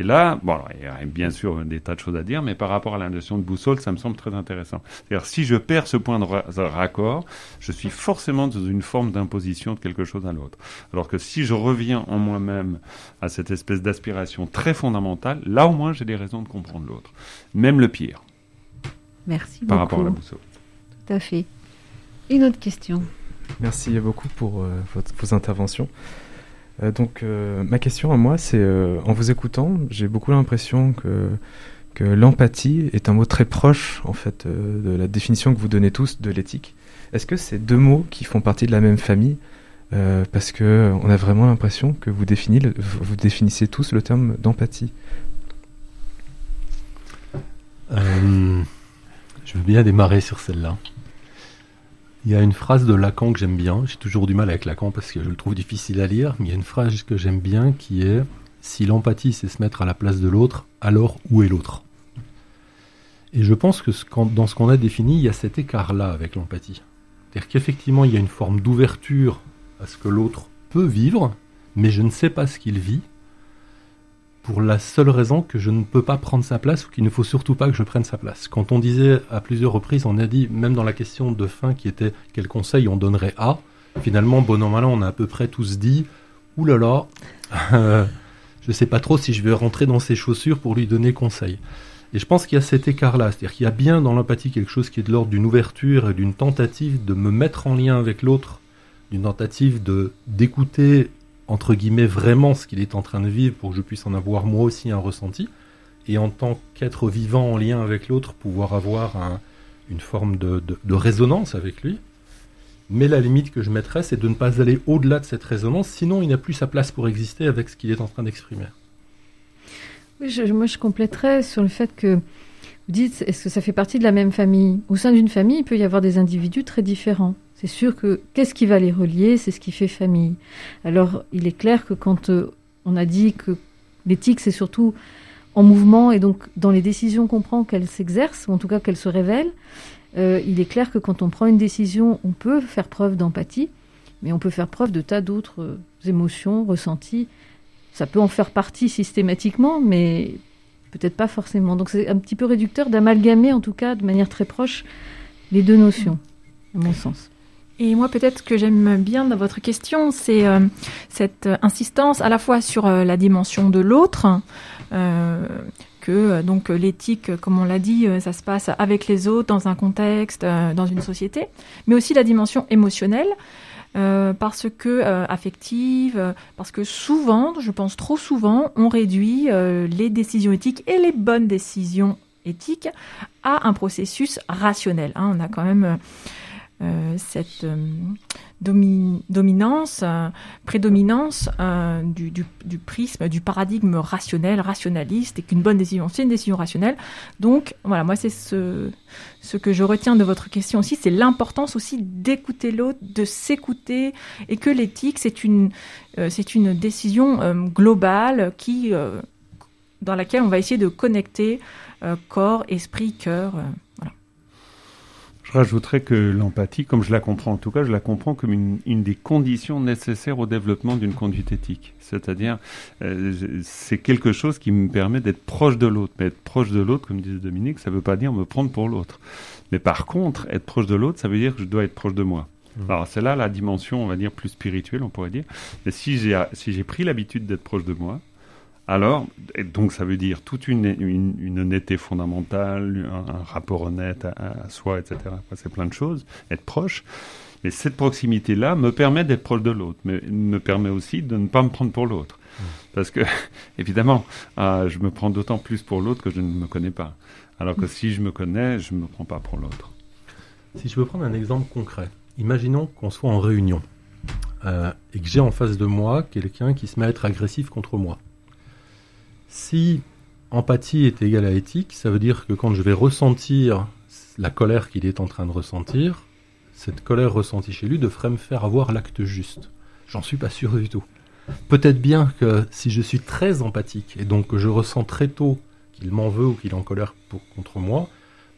Et là, bon, il y a bien sûr des tas de choses à dire, mais par rapport à la notion de boussole, ça me semble très intéressant. C'est-à-dire, si je perds ce point de raccord, je suis forcément dans une forme d'imposition de quelque chose à l'autre. Alors que si je reviens en moi-même à cette espèce d'aspiration très fondamentale, là au moins j'ai des raisons de comprendre l'autre. Même le pire. Merci par rapport à la boussole. Tout à fait. Une autre question. Merci beaucoup pour euh, vos interventions. Euh, donc euh, ma question à moi, c'est euh, en vous écoutant, j'ai beaucoup l'impression que l'empathie est un mot très proche en fait de la définition que vous donnez tous de l'éthique. Est-ce que c'est deux mots qui font partie de la même famille Parce que on a vraiment l'impression que vous définissez, vous définissez tous le terme d'empathie? je veux bien démarrer sur celle-là. Il y a une phrase de Lacan que j'aime bien. J'ai toujours du mal avec Lacan parce que je le trouve difficile à lire. Mais il y a une phrase que j'aime bien qui est Si l'empathie c'est se mettre à la place de l'autre, alors où est l'autre? Et je pense que dans ce qu'on a défini, il y a cet écart-là avec l'empathie. C'est-à-dire qu'effectivement, il y a une forme d'ouverture à ce que l'autre peut vivre, mais je ne sais pas ce qu'il vit pour la seule raison que je ne peux pas prendre sa place ou qu'il ne faut surtout pas que je prenne sa place. Quand on disait à plusieurs reprises, on a dit, même dans la question de fin qui était quel conseil on donnerait à, finalement, bon an, mal on a à peu près tous dit, oulala, euh, je ne sais pas trop si je vais rentrer dans ses chaussures pour lui donner conseil. Et je pense qu'il y a cet écart-là, c'est-à-dire qu'il y a bien dans l'empathie quelque chose qui est de l'ordre d'une ouverture et d'une tentative de me mettre en lien avec l'autre, d'une tentative de d'écouter entre guillemets, vraiment ce qu'il est en train de vivre pour que je puisse en avoir moi aussi un ressenti. Et en tant qu'être vivant en lien avec l'autre, pouvoir avoir une forme de, résonance avec lui. Mais la limite que je mettrais, c'est de ne pas aller au-delà de cette résonance, sinon il n'a plus sa place pour exister avec ce qu'il est en train d'exprimer. Oui, moi je compléterais sur le fait que vous dites, est-ce que ça fait partie de la même famille? Au sein d'une famille, il peut y avoir des individus très différents. C'est sûr que qu'est-ce qui va les relier? C'est ce qui fait famille. Alors, il est clair que quand euh, on a dit que l'éthique, c'est surtout en mouvement et donc dans les décisions qu'on prend, qu'elle s'exerce, ou en tout cas qu'elle se révèle, euh, il est clair que quand on prend une décision, on peut faire preuve d'empathie, mais on peut faire preuve de tas d'autres euh, émotions, ressentis. Ça peut en faire partie systématiquement, mais peut-être pas forcément. Donc c'est un petit peu réducteur d'amalgamer, en tout cas de manière très proche, les deux notions, à mon sens. Et moi, peut-être que j'aime bien dans votre question, c'est euh, cette insistance à la fois sur euh, la dimension de l'autre, euh, que donc l'éthique, comme on l'a dit, ça se passe avec les autres, dans un contexte, dans une société, mais aussi la dimension émotionnelle. parce que affective, parce que souvent, je pense trop souvent, on réduit les décisions éthiques et les bonnes décisions éthiques à un processus rationnel. Hein. On a quand même euh, cette euh, dominance, euh, prédominance du, prisme, du paradigme rationnel, rationaliste, et qu'une bonne décision, c'est une décision rationnelle. Donc, voilà, moi, c'est ce, ce que je retiens de votre question aussi, c'est l'importance aussi d'écouter l'autre, de s'écouter, et que l'éthique, c'est une, c'est une décision globale qui, dans laquelle on va essayer de connecter corps, esprit, cœur. Je rajouterais que l'empathie, comme je la comprends en tout cas, je la comprends comme une, des conditions nécessaires au développement d'une conduite éthique. C'est-à-dire, euh, c'est quelque chose qui me permet d'être proche de l'autre. Mais être proche de l'autre, comme disait Dominique, ça ne veut pas dire me prendre pour l'autre. Mais par contre, être proche de l'autre, ça veut dire que je dois être proche de moi. Mmh. Alors c'est là la dimension, on va dire, plus spirituelle, on pourrait dire. Mais si j'ai si j'ai pris l'habitude d'être proche de moi, Alors, donc ça veut dire toute une, une, honnêteté fondamentale, un, rapport honnête à, soi, etc. C'est plein de choses, être proche. Mais cette proximité-là me permet d'être proche de l'autre, mais me permet aussi de ne pas me prendre pour l'autre. Mmh. Parce que, évidemment, ah, je me prends d'autant plus pour l'autre que je ne me connais pas. Alors que mmh. si je me connais, je ne me prends pas pour l'autre. Si je veux prendre un exemple concret, imaginons qu'on soit en réunion euh, et que j'ai en face de moi quelqu'un qui se met à être agressif contre moi. Si empathie est égale à éthique, ça veut dire que quand je vais ressentir la colère qu'il est en train de ressentir, cette colère ressentie chez lui devrait me faire avoir l'acte juste. J'en suis pas sûr du tout. Peut-être bien que si je suis très empathique et donc que je ressens très tôt qu'il m'en veut ou qu'il est en colère contre moi,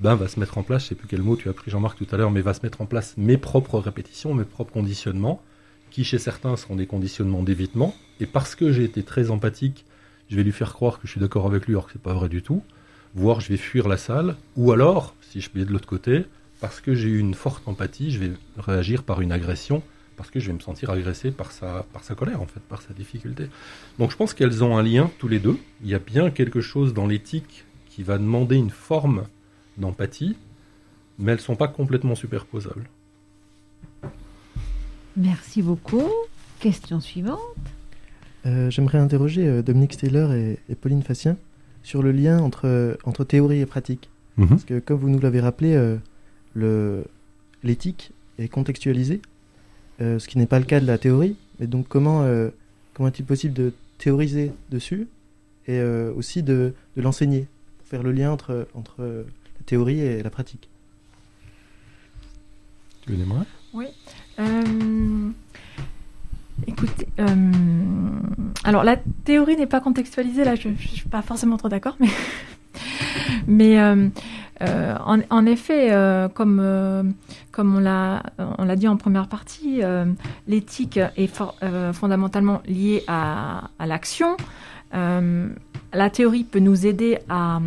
ben va se mettre en place, je sais plus quel mot tu as pris Jean-Marc tout à l'heure, mais va se mettre en place mes propres répétitions, mes propres conditionnements, qui chez certains seront des conditionnements d'évitement, et parce que j'ai été très empathique, je vais lui faire croire que je suis d'accord avec lui alors que c'est pas vrai du tout, voire je vais fuir la salle, ou alors, si je peux de l'autre côté, parce que j'ai eu une forte empathie, je vais réagir par une agression, parce que je vais me sentir agressé par sa, par sa colère, en fait, par sa difficulté. Donc je pense qu'elles ont un lien, tous les deux. Il y a bien quelque chose dans l'éthique qui va demander une forme d'empathie, mais elles ne sont pas complètement superposables. Merci beaucoup. Question suivante. Euh, j'aimerais interroger euh, Dominique Steller et, Pauline Facien sur le lien entre, entre théorie et pratique. Mhm. Parce que comme vous nous l'avez rappelé, euh, l'éthique est contextualisée, ce qui n'est pas le cas de la théorie. Et donc comment, comment est-il possible de théoriser dessus et aussi de, de l'enseigner, pour faire le lien entre, entre la théorie et la pratique? Tu veux démarrer Oui. Écoutez, euh, alors la théorie n'est pas contextualisée, là je ne suis pas forcément trop d'accord, mais, euh, euh, en, effet, comme, on l'a dit en première partie, l'éthique est fondamentalement liée à, l'action. la théorie peut nous aider à,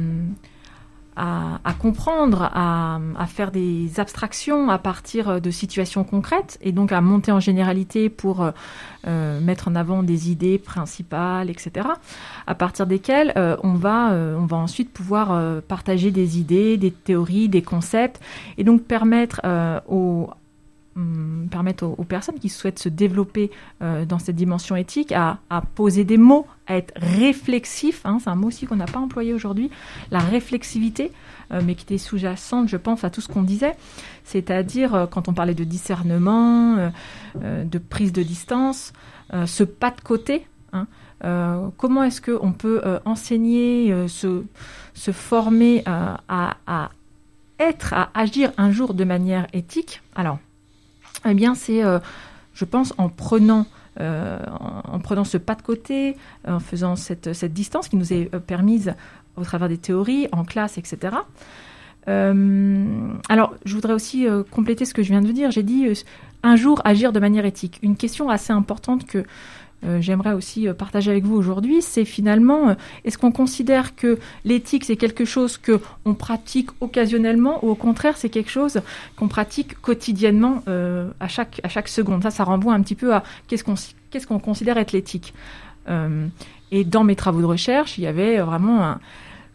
comprendre, à, faire des abstractions à partir de situations concrètes et donc à monter en généralité pour euh, mettre en avant des idées principales, etc. À partir desquelles euh, on va euh, on va ensuite pouvoir partager des idées, des théories, des concepts et donc permettre aux Hum, permettre aux, personnes qui souhaitent se développer euh, dans cette dimension éthique à, poser des mots, à être réflexif. Hein, c'est un mot aussi qu'on n'a pas employé aujourd'hui, la réflexivité, euh, mais qui était sous-jacente, je pense, à tout ce qu'on disait. C'est-à-dire, euh, quand on parlait de discernement, de prise de distance, ce pas de côté. Hein, comment est-ce qu'on peut enseigner, se, se, former à, à être, à agir un jour de manière éthique? Alors, eh bien, c'est, euh, je pense, en prenant, euh, en, prenant ce pas de côté, en faisant cette, cette distance qui nous est euh, permise au travers des théories, en classe, etc. alors, je voudrais aussi compléter ce que je viens de dire. J'ai dit un jour agir de manière éthique. Une question assez importante que j'aimerais aussi euh, partager avec vous aujourd'hui, c'est finalement, euh, est-ce qu'on considère que l'éthique, c'est quelque chose que on pratique occasionnellement ou au contraire, c'est quelque chose qu'on pratique quotidiennement à, chaque, à chaque seconde? Ça, ça renvoie un petit peu à qu'est-ce qu'on qu'est-ce qu'on considère être l'éthique. et dans mes travaux de recherche, il y avait vraiment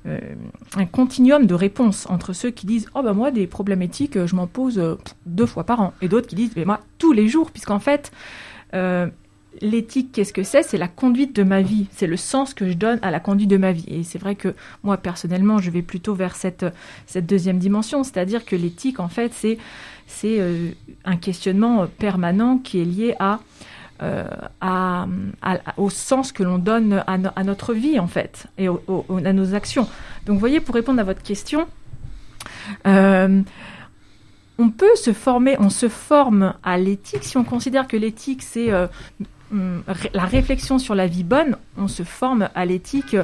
un continuum de réponses entre ceux qui disent oh ben moi des problèmes éthiques je m'en pose deux fois par an et d'autres qui disent mais moi tous les jours puisqu'en fait l'éthique, qu'est-ce que c'est? C'est la conduite de ma vie. C'est le sens que je donne à la conduite de ma vie. Et c'est vrai que moi, personnellement, je vais plutôt vers cette, deuxième dimension. C'est-à-dire que l'éthique, en fait, c'est, euh, un questionnement permanent qui est lié à, euh, à, au sens que l'on donne à, notre vie, en fait, et à nos actions. Donc, vous voyez, pour répondre à votre question, euh, on peut se former, on se forme à l'éthique si on considère que l'éthique c'est la réflexion sur la vie bonne, on se forme à l'éthique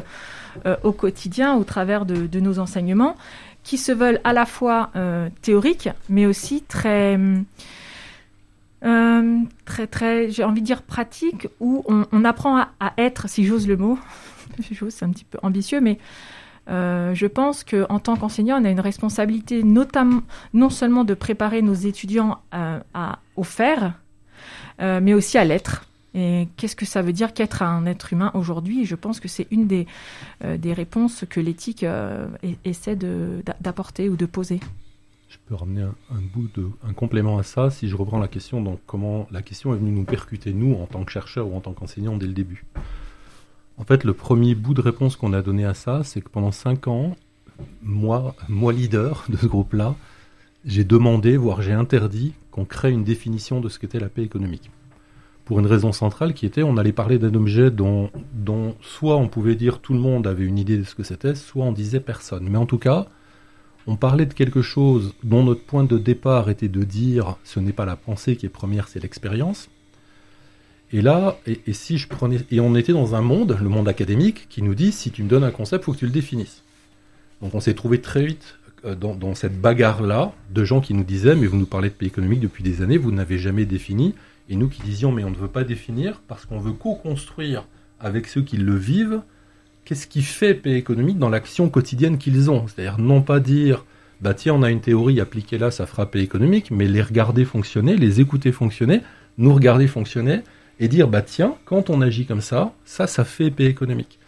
euh, au quotidien au travers de, nos enseignements qui se veulent à la fois euh, théoriques mais aussi très euh, très j'ai envie de dire pratiques où on, apprend à, être si j'ose le mot c'est un petit peu ambitieux mais je pense qu'en tant qu'enseignant, on a une responsabilité notamment, non seulement de préparer nos étudiants au faire, mais aussi à l'être Et qu'est-ce que ça veut dire qu'être un être humain aujourd'hui? Je pense que c'est une des, euh, des réponses que l'éthique euh, essaie d'apporter ou de poser. Je peux ramener un, bout de, un complément à ça si je reprends la question. Donc, comment la question est venue nous percuter nous en tant que chercheurs ou en tant qu'enseignants dès le début. En fait, le premier bout de réponse qu'on a donné à ça, c'est que pendant cinq ans, moi, moi leader de ce groupe-là, j'ai demandé, voire j'ai interdit qu'on crée une définition de ce qu'était la paix économique pour une raison centrale qui était on allait parler d'un objet dont, dont soit on pouvait dire tout le monde avait une idée de ce que c'était, soit on disait personne. Mais en tout cas, on parlait de quelque chose dont notre point de départ était de dire ce n'est pas la pensée qui est première, c'est l'expérience. Et là, et, si je prenais, et on était dans un monde, le monde académique, qui nous dit si tu me donnes un concept, faut que tu le définisses. Donc on s'est trouvé très vite euh, dans, dans cette bagarre-là de gens qui nous disaient mais vous nous parlez de pays économique depuis des années, vous n'avez jamais défini. Et nous qui disions, mais on ne veut pas définir parce qu'on veut co-construire avec ceux qui le vivent, qu'est-ce qui fait paix économique dans l'action quotidienne qu'ils ont? C'est-à-dire non pas dire, bah tiens, on a une théorie, appliquée là, ça fera paix économique, mais les regarder fonctionner, les écouter fonctionner, nous regarder fonctionner, et dire, bah tiens, quand on agit comme ça, ça, ça fait paix économique.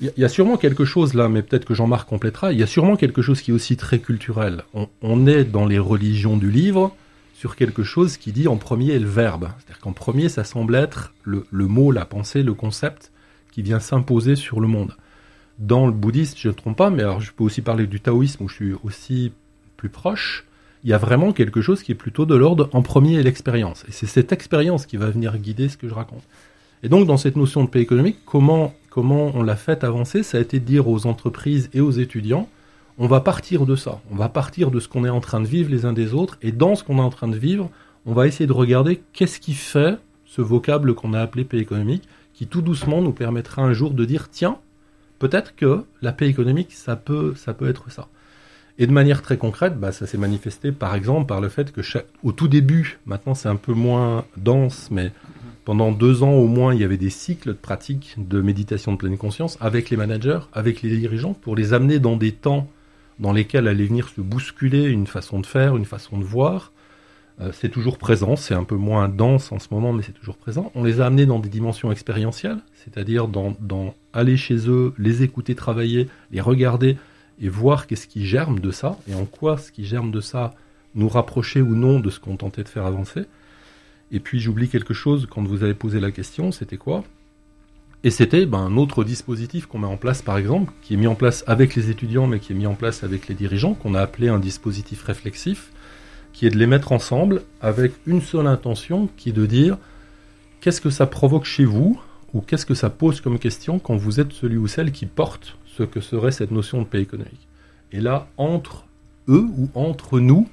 Il y, a sûrement quelque chose là, mais peut-être que Jean-Marc complétera, il y a sûrement quelque chose qui est aussi très culturel. on est dans les religions du livre, sur quelque chose qui dit en premier le verbe. C'est-à-dire qu'en premier, ça semble être le, mot, la pensée, le concept qui vient s'imposer sur le monde. Dans le bouddhisme, je ne trompe pas, mais alors je peux aussi parler du taoïsme où je suis aussi plus proche. Il y a vraiment quelque chose qui est plutôt de l'ordre en premier l'expérience. Et c'est cette expérience qui va venir guider ce que je raconte. Et donc, dans cette notion de paix économique, comment, comment on l'a fait avancer? Ça a été de dire aux entreprises et aux étudiants, on va partir de ça. On va partir de ce qu'on est en train de vivre les uns des autres. Et dans ce qu'on est en train de vivre, on va essayer de regarder qu'est-ce qui fait ce vocable qu'on a appelé paix économique, qui tout doucement nous permettra un jour de dire tiens, peut-être que la paix économique, ça peut, être ça. Et de manière très concrète, bah, ça s'est manifesté par exemple par le fait que au tout début, maintenant c'est un peu moins dense, mais pendant deux ans au moins, il y avait des cycles de pratiques de méditation de pleine conscience avec les managers, avec les dirigeants, pour les amener dans des temps dans lesquels allait venir se bousculer une façon de faire, une façon de voir. Euh, c'est toujours présent, c'est un peu moins dense en ce moment, mais c'est toujours présent. On les a amenés dans des dimensions expérientielles, c'est-à-dire dans, aller chez eux, les écouter travailler, les regarder et voir qu'est-ce qui germe de ça, et en quoi ce qui germe de ça nous rapprochait ou non de ce qu'on tentait de faire avancer. Et puis j'oublie quelque chose quand vous avez posé la question, c'était quoi? Et c'était ben, un autre dispositif qu'on met en place, par exemple, qui est mis en place avec les étudiants, mais qui est mis en place avec les dirigeants, qu'on a appelé un dispositif réflexif, qui est de les mettre ensemble avec une seule intention, qui est de dire qu'est-ce que ça provoque chez vous, ou qu'est-ce que ça pose comme question quand vous êtes celui ou celle qui porte ce que serait cette notion de paix économique. Et là, entre eux ou entre nous,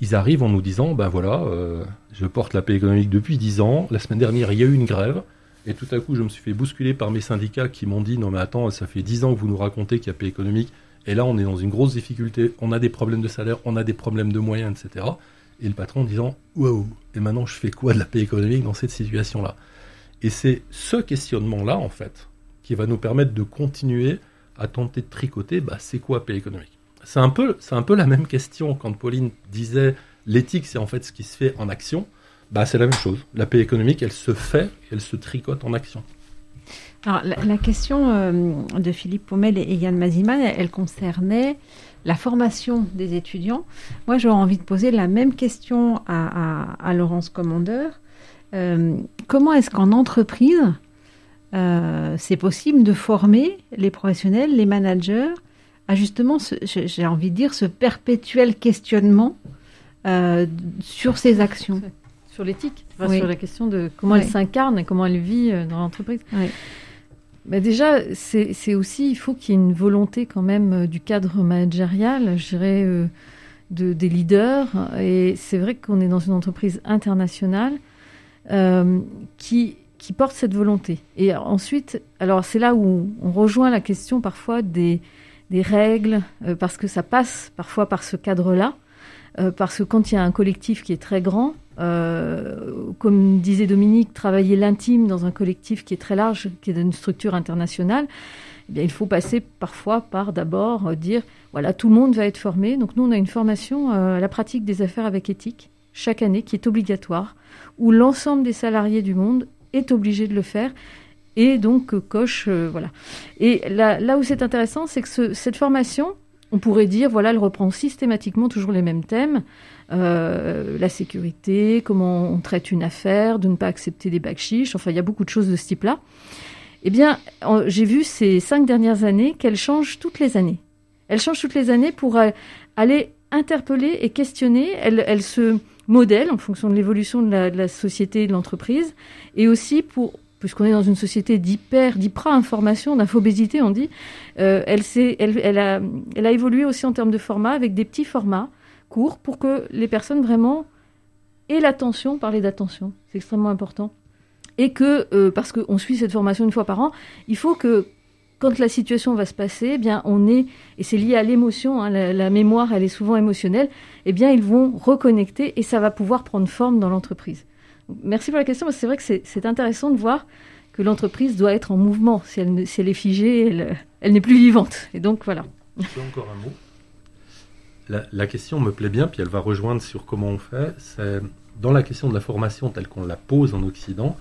ils arrivent en nous disant, ben voilà, euh, je porte la paix économique depuis dix ans, la semaine dernière il y a eu une grève, et tout à coup, je me suis fait bousculer par mes syndicats qui m'ont dit non mais attends, ça fait 10 ans que vous nous racontez qu'il y a paix économique, et là on est dans une grosse difficulté, on a des problèmes de salaire, on a des problèmes de moyens, etc. Et le patron disant waouh, et maintenant je fais quoi de la paix économique dans cette situation-là? Et c'est ce questionnement-là en fait qui va nous permettre de continuer à tenter de tricoter, bah, c'est quoi paix économique? C'est un c'est un peu la même question quand Pauline disait l'éthique, c'est en fait ce qui se fait en action bah, c'est la même chose. La paix économique, elle se fait, elle se tricote en action. Alors, la, question euh, de Philippe Pommel et Yann Maziman, elle, concernait la formation des étudiants. Moi, j'aurais envie de poser la même question à, Laurence Commandeur. Euh, comment est-ce qu'en entreprise, euh, c'est possible de former les professionnels, les managers, à justement, j'ai envie de dire, ce perpétuel questionnement sur ces actions? Sur l'éthique, sur la question de comment elle s'incarne et comment elle vit euh, dans l'entreprise. Bah, déjà, c'est aussi, il faut qu'il y ait une volonté quand même euh, du cadre managérial, je dirais, euh, de, des leaders. Et c'est vrai qu'on est dans une entreprise internationale qui, qui porte cette volonté. Et ensuite, alors c'est là où on rejoint la question parfois des, des règles, parce que ça passe parfois par ce cadre-là. Parce que quand il y a un collectif qui est très grand, euh, comme disait Dominique, travailler l'intime dans un collectif qui est très large, qui est d'une structure internationale, eh bien, il faut passer parfois par d'abord euh, dire, voilà, tout le monde va être formé. Donc nous, on a une formation euh, à la pratique des affaires avec éthique chaque année qui est obligatoire, où l'ensemble des salariés du monde est obligé de le faire et donc coche voilà. Et là où c'est intéressant, c'est que cette formation, on pourrait dire voilà, elle reprend systématiquement toujours les mêmes thèmes. la sécurité, comment on traite une affaire, de ne pas accepter des bacs enfin il y a beaucoup de choses de ce type-là. Eh bien, j'ai vu ces cinq dernières années qu'elle change toutes les années. Elle change toutes les années pour aller interpeller et questionner. Elle, se modèle en fonction de l'évolution de, la, société et de l'entreprise, et aussi pour puisqu'on est dans une société d'hyper, d'hyper-information, d'infobésité, on dit, euh, elle, elle, a, elle a évolué aussi en termes de format, avec des petits formats courts, pour que les personnes vraiment aient l'attention, parler d'attention, c'est extrêmement important. Et que, euh, parce qu'on suit cette formation une fois par an, il faut que quand la situation va se passer, eh bien on est, et c'est lié à l'émotion, hein, la, mémoire elle est souvent émotionnelle, eh bien ils vont reconnecter et ça va pouvoir prendre forme dans l'entreprise. Merci pour la question, parce que c'est vrai que c'est intéressant de voir que l'entreprise doit être en mouvement. Si elle, si elle est figée, elle, elle n'est plus vivante. Et donc voilà. encore un mot. La, question me plaît bien, puis elle va rejoindre sur comment on fait. C'est dans la question de la formation telle qu'on la pose en Occident,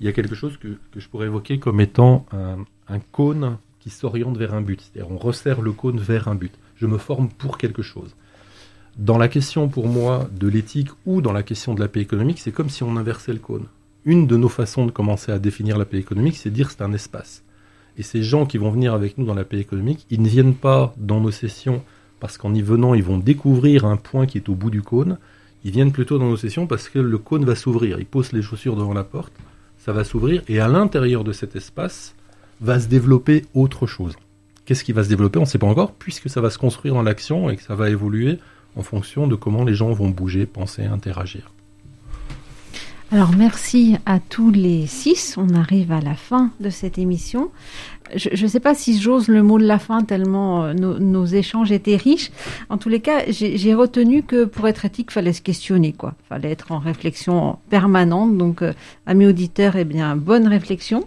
il y a quelque chose que, que je pourrais évoquer comme étant un, un cône qui s'oriente vers un but. C'est-à-dire on resserre le cône vers un but. Je me forme pour quelque chose. Dans la question pour moi de l'éthique ou dans la question de la paix économique, c'est comme si on inversait le cône. Une de nos façons de commencer à définir la paix économique, c'est dire c'est un espace. Et ces gens qui vont venir avec nous dans la paix économique, ils ne viennent pas dans nos sessions parce qu'en y venant, ils vont découvrir un point qui est au bout du cône. Ils viennent plutôt dans nos sessions parce que le cône va s'ouvrir. Ils posent les chaussures devant la porte, ça va s'ouvrir, et à l'intérieur de cet espace, va se développer autre chose. Qu'est-ce qui va se développer? On ne sait pas encore, puisque ça va se construire dans l'action et que ça va évoluer en fonction de comment les gens vont bouger, penser, interagir. Alors merci à tous les six. On arrive à la fin de cette émission je ne sais pas si j'ose le mot de la fin tellement euh, nos, échanges étaient riches. En tous les cas, j'ai retenu que pour être éthique, fallait se questionner, quoi. Fallait être en réflexion permanente. Donc, euh, amis auditeurs, eh bien, bonne réflexion.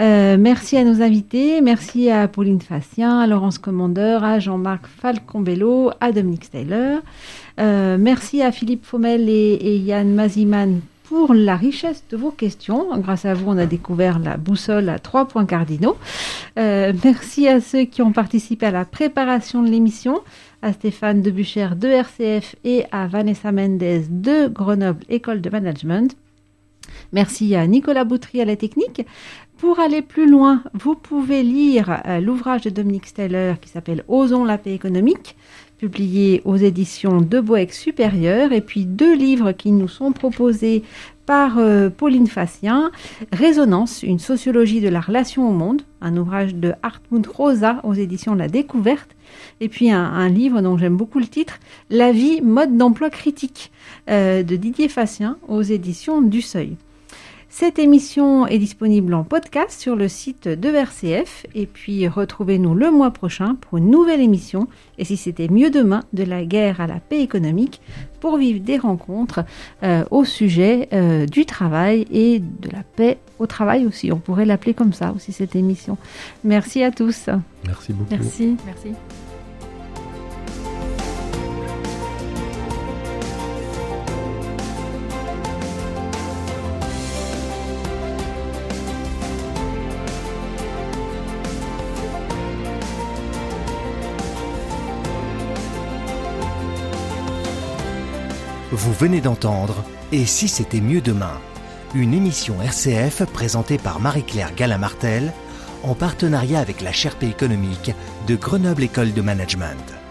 Euh, merci à nos invités. Merci à Pauline Facien, à Laurence Commandeur, à Jean-Marc Falcombello, à Dominique Steyler. merci à Philippe Fomel et, et Yann Maziman pour la richesse de vos questions. Grâce à vous, on a découvert la boussole à trois points cardinaux. Euh, merci à ceux qui ont participé à la préparation de l'émission, à Stéphane Debucher de RCF et à Vanessa Mendez de Grenoble École de Management. Merci à Nicolas Boutry à la technique. Pour aller plus loin, vous pouvez lire euh, l'ouvrage de Dominique Steller qui s'appelle Osons la paix économique publié aux éditions de Boeck Supérieur, et puis deux livres qui nous sont proposés par euh, Pauline Facien, Résonance, une sociologie de la relation au monde, un ouvrage de Hartmut Rosa aux éditions La Découverte, et puis un, livre dont j'aime beaucoup le titre, La vie, mode d'emploi critique, euh, de Didier Facien aux éditions du Seuil. Cette émission est disponible en podcast sur le site de RCF et puis retrouvez-nous le mois prochain pour une nouvelle émission et si c'était mieux demain de la guerre à la paix économique pour vivre des rencontres euh, au sujet euh, du travail et de la paix au travail aussi. On pourrait l'appeler comme ça aussi cette émission. Merci à tous. Merci beaucoup. Merci. Merci. Vous venez d'entendre Et si c'était mieux demain Une émission RCF présentée par Marie-Claire Galamartel en partenariat avec la Sherpa économique de Grenoble École de Management.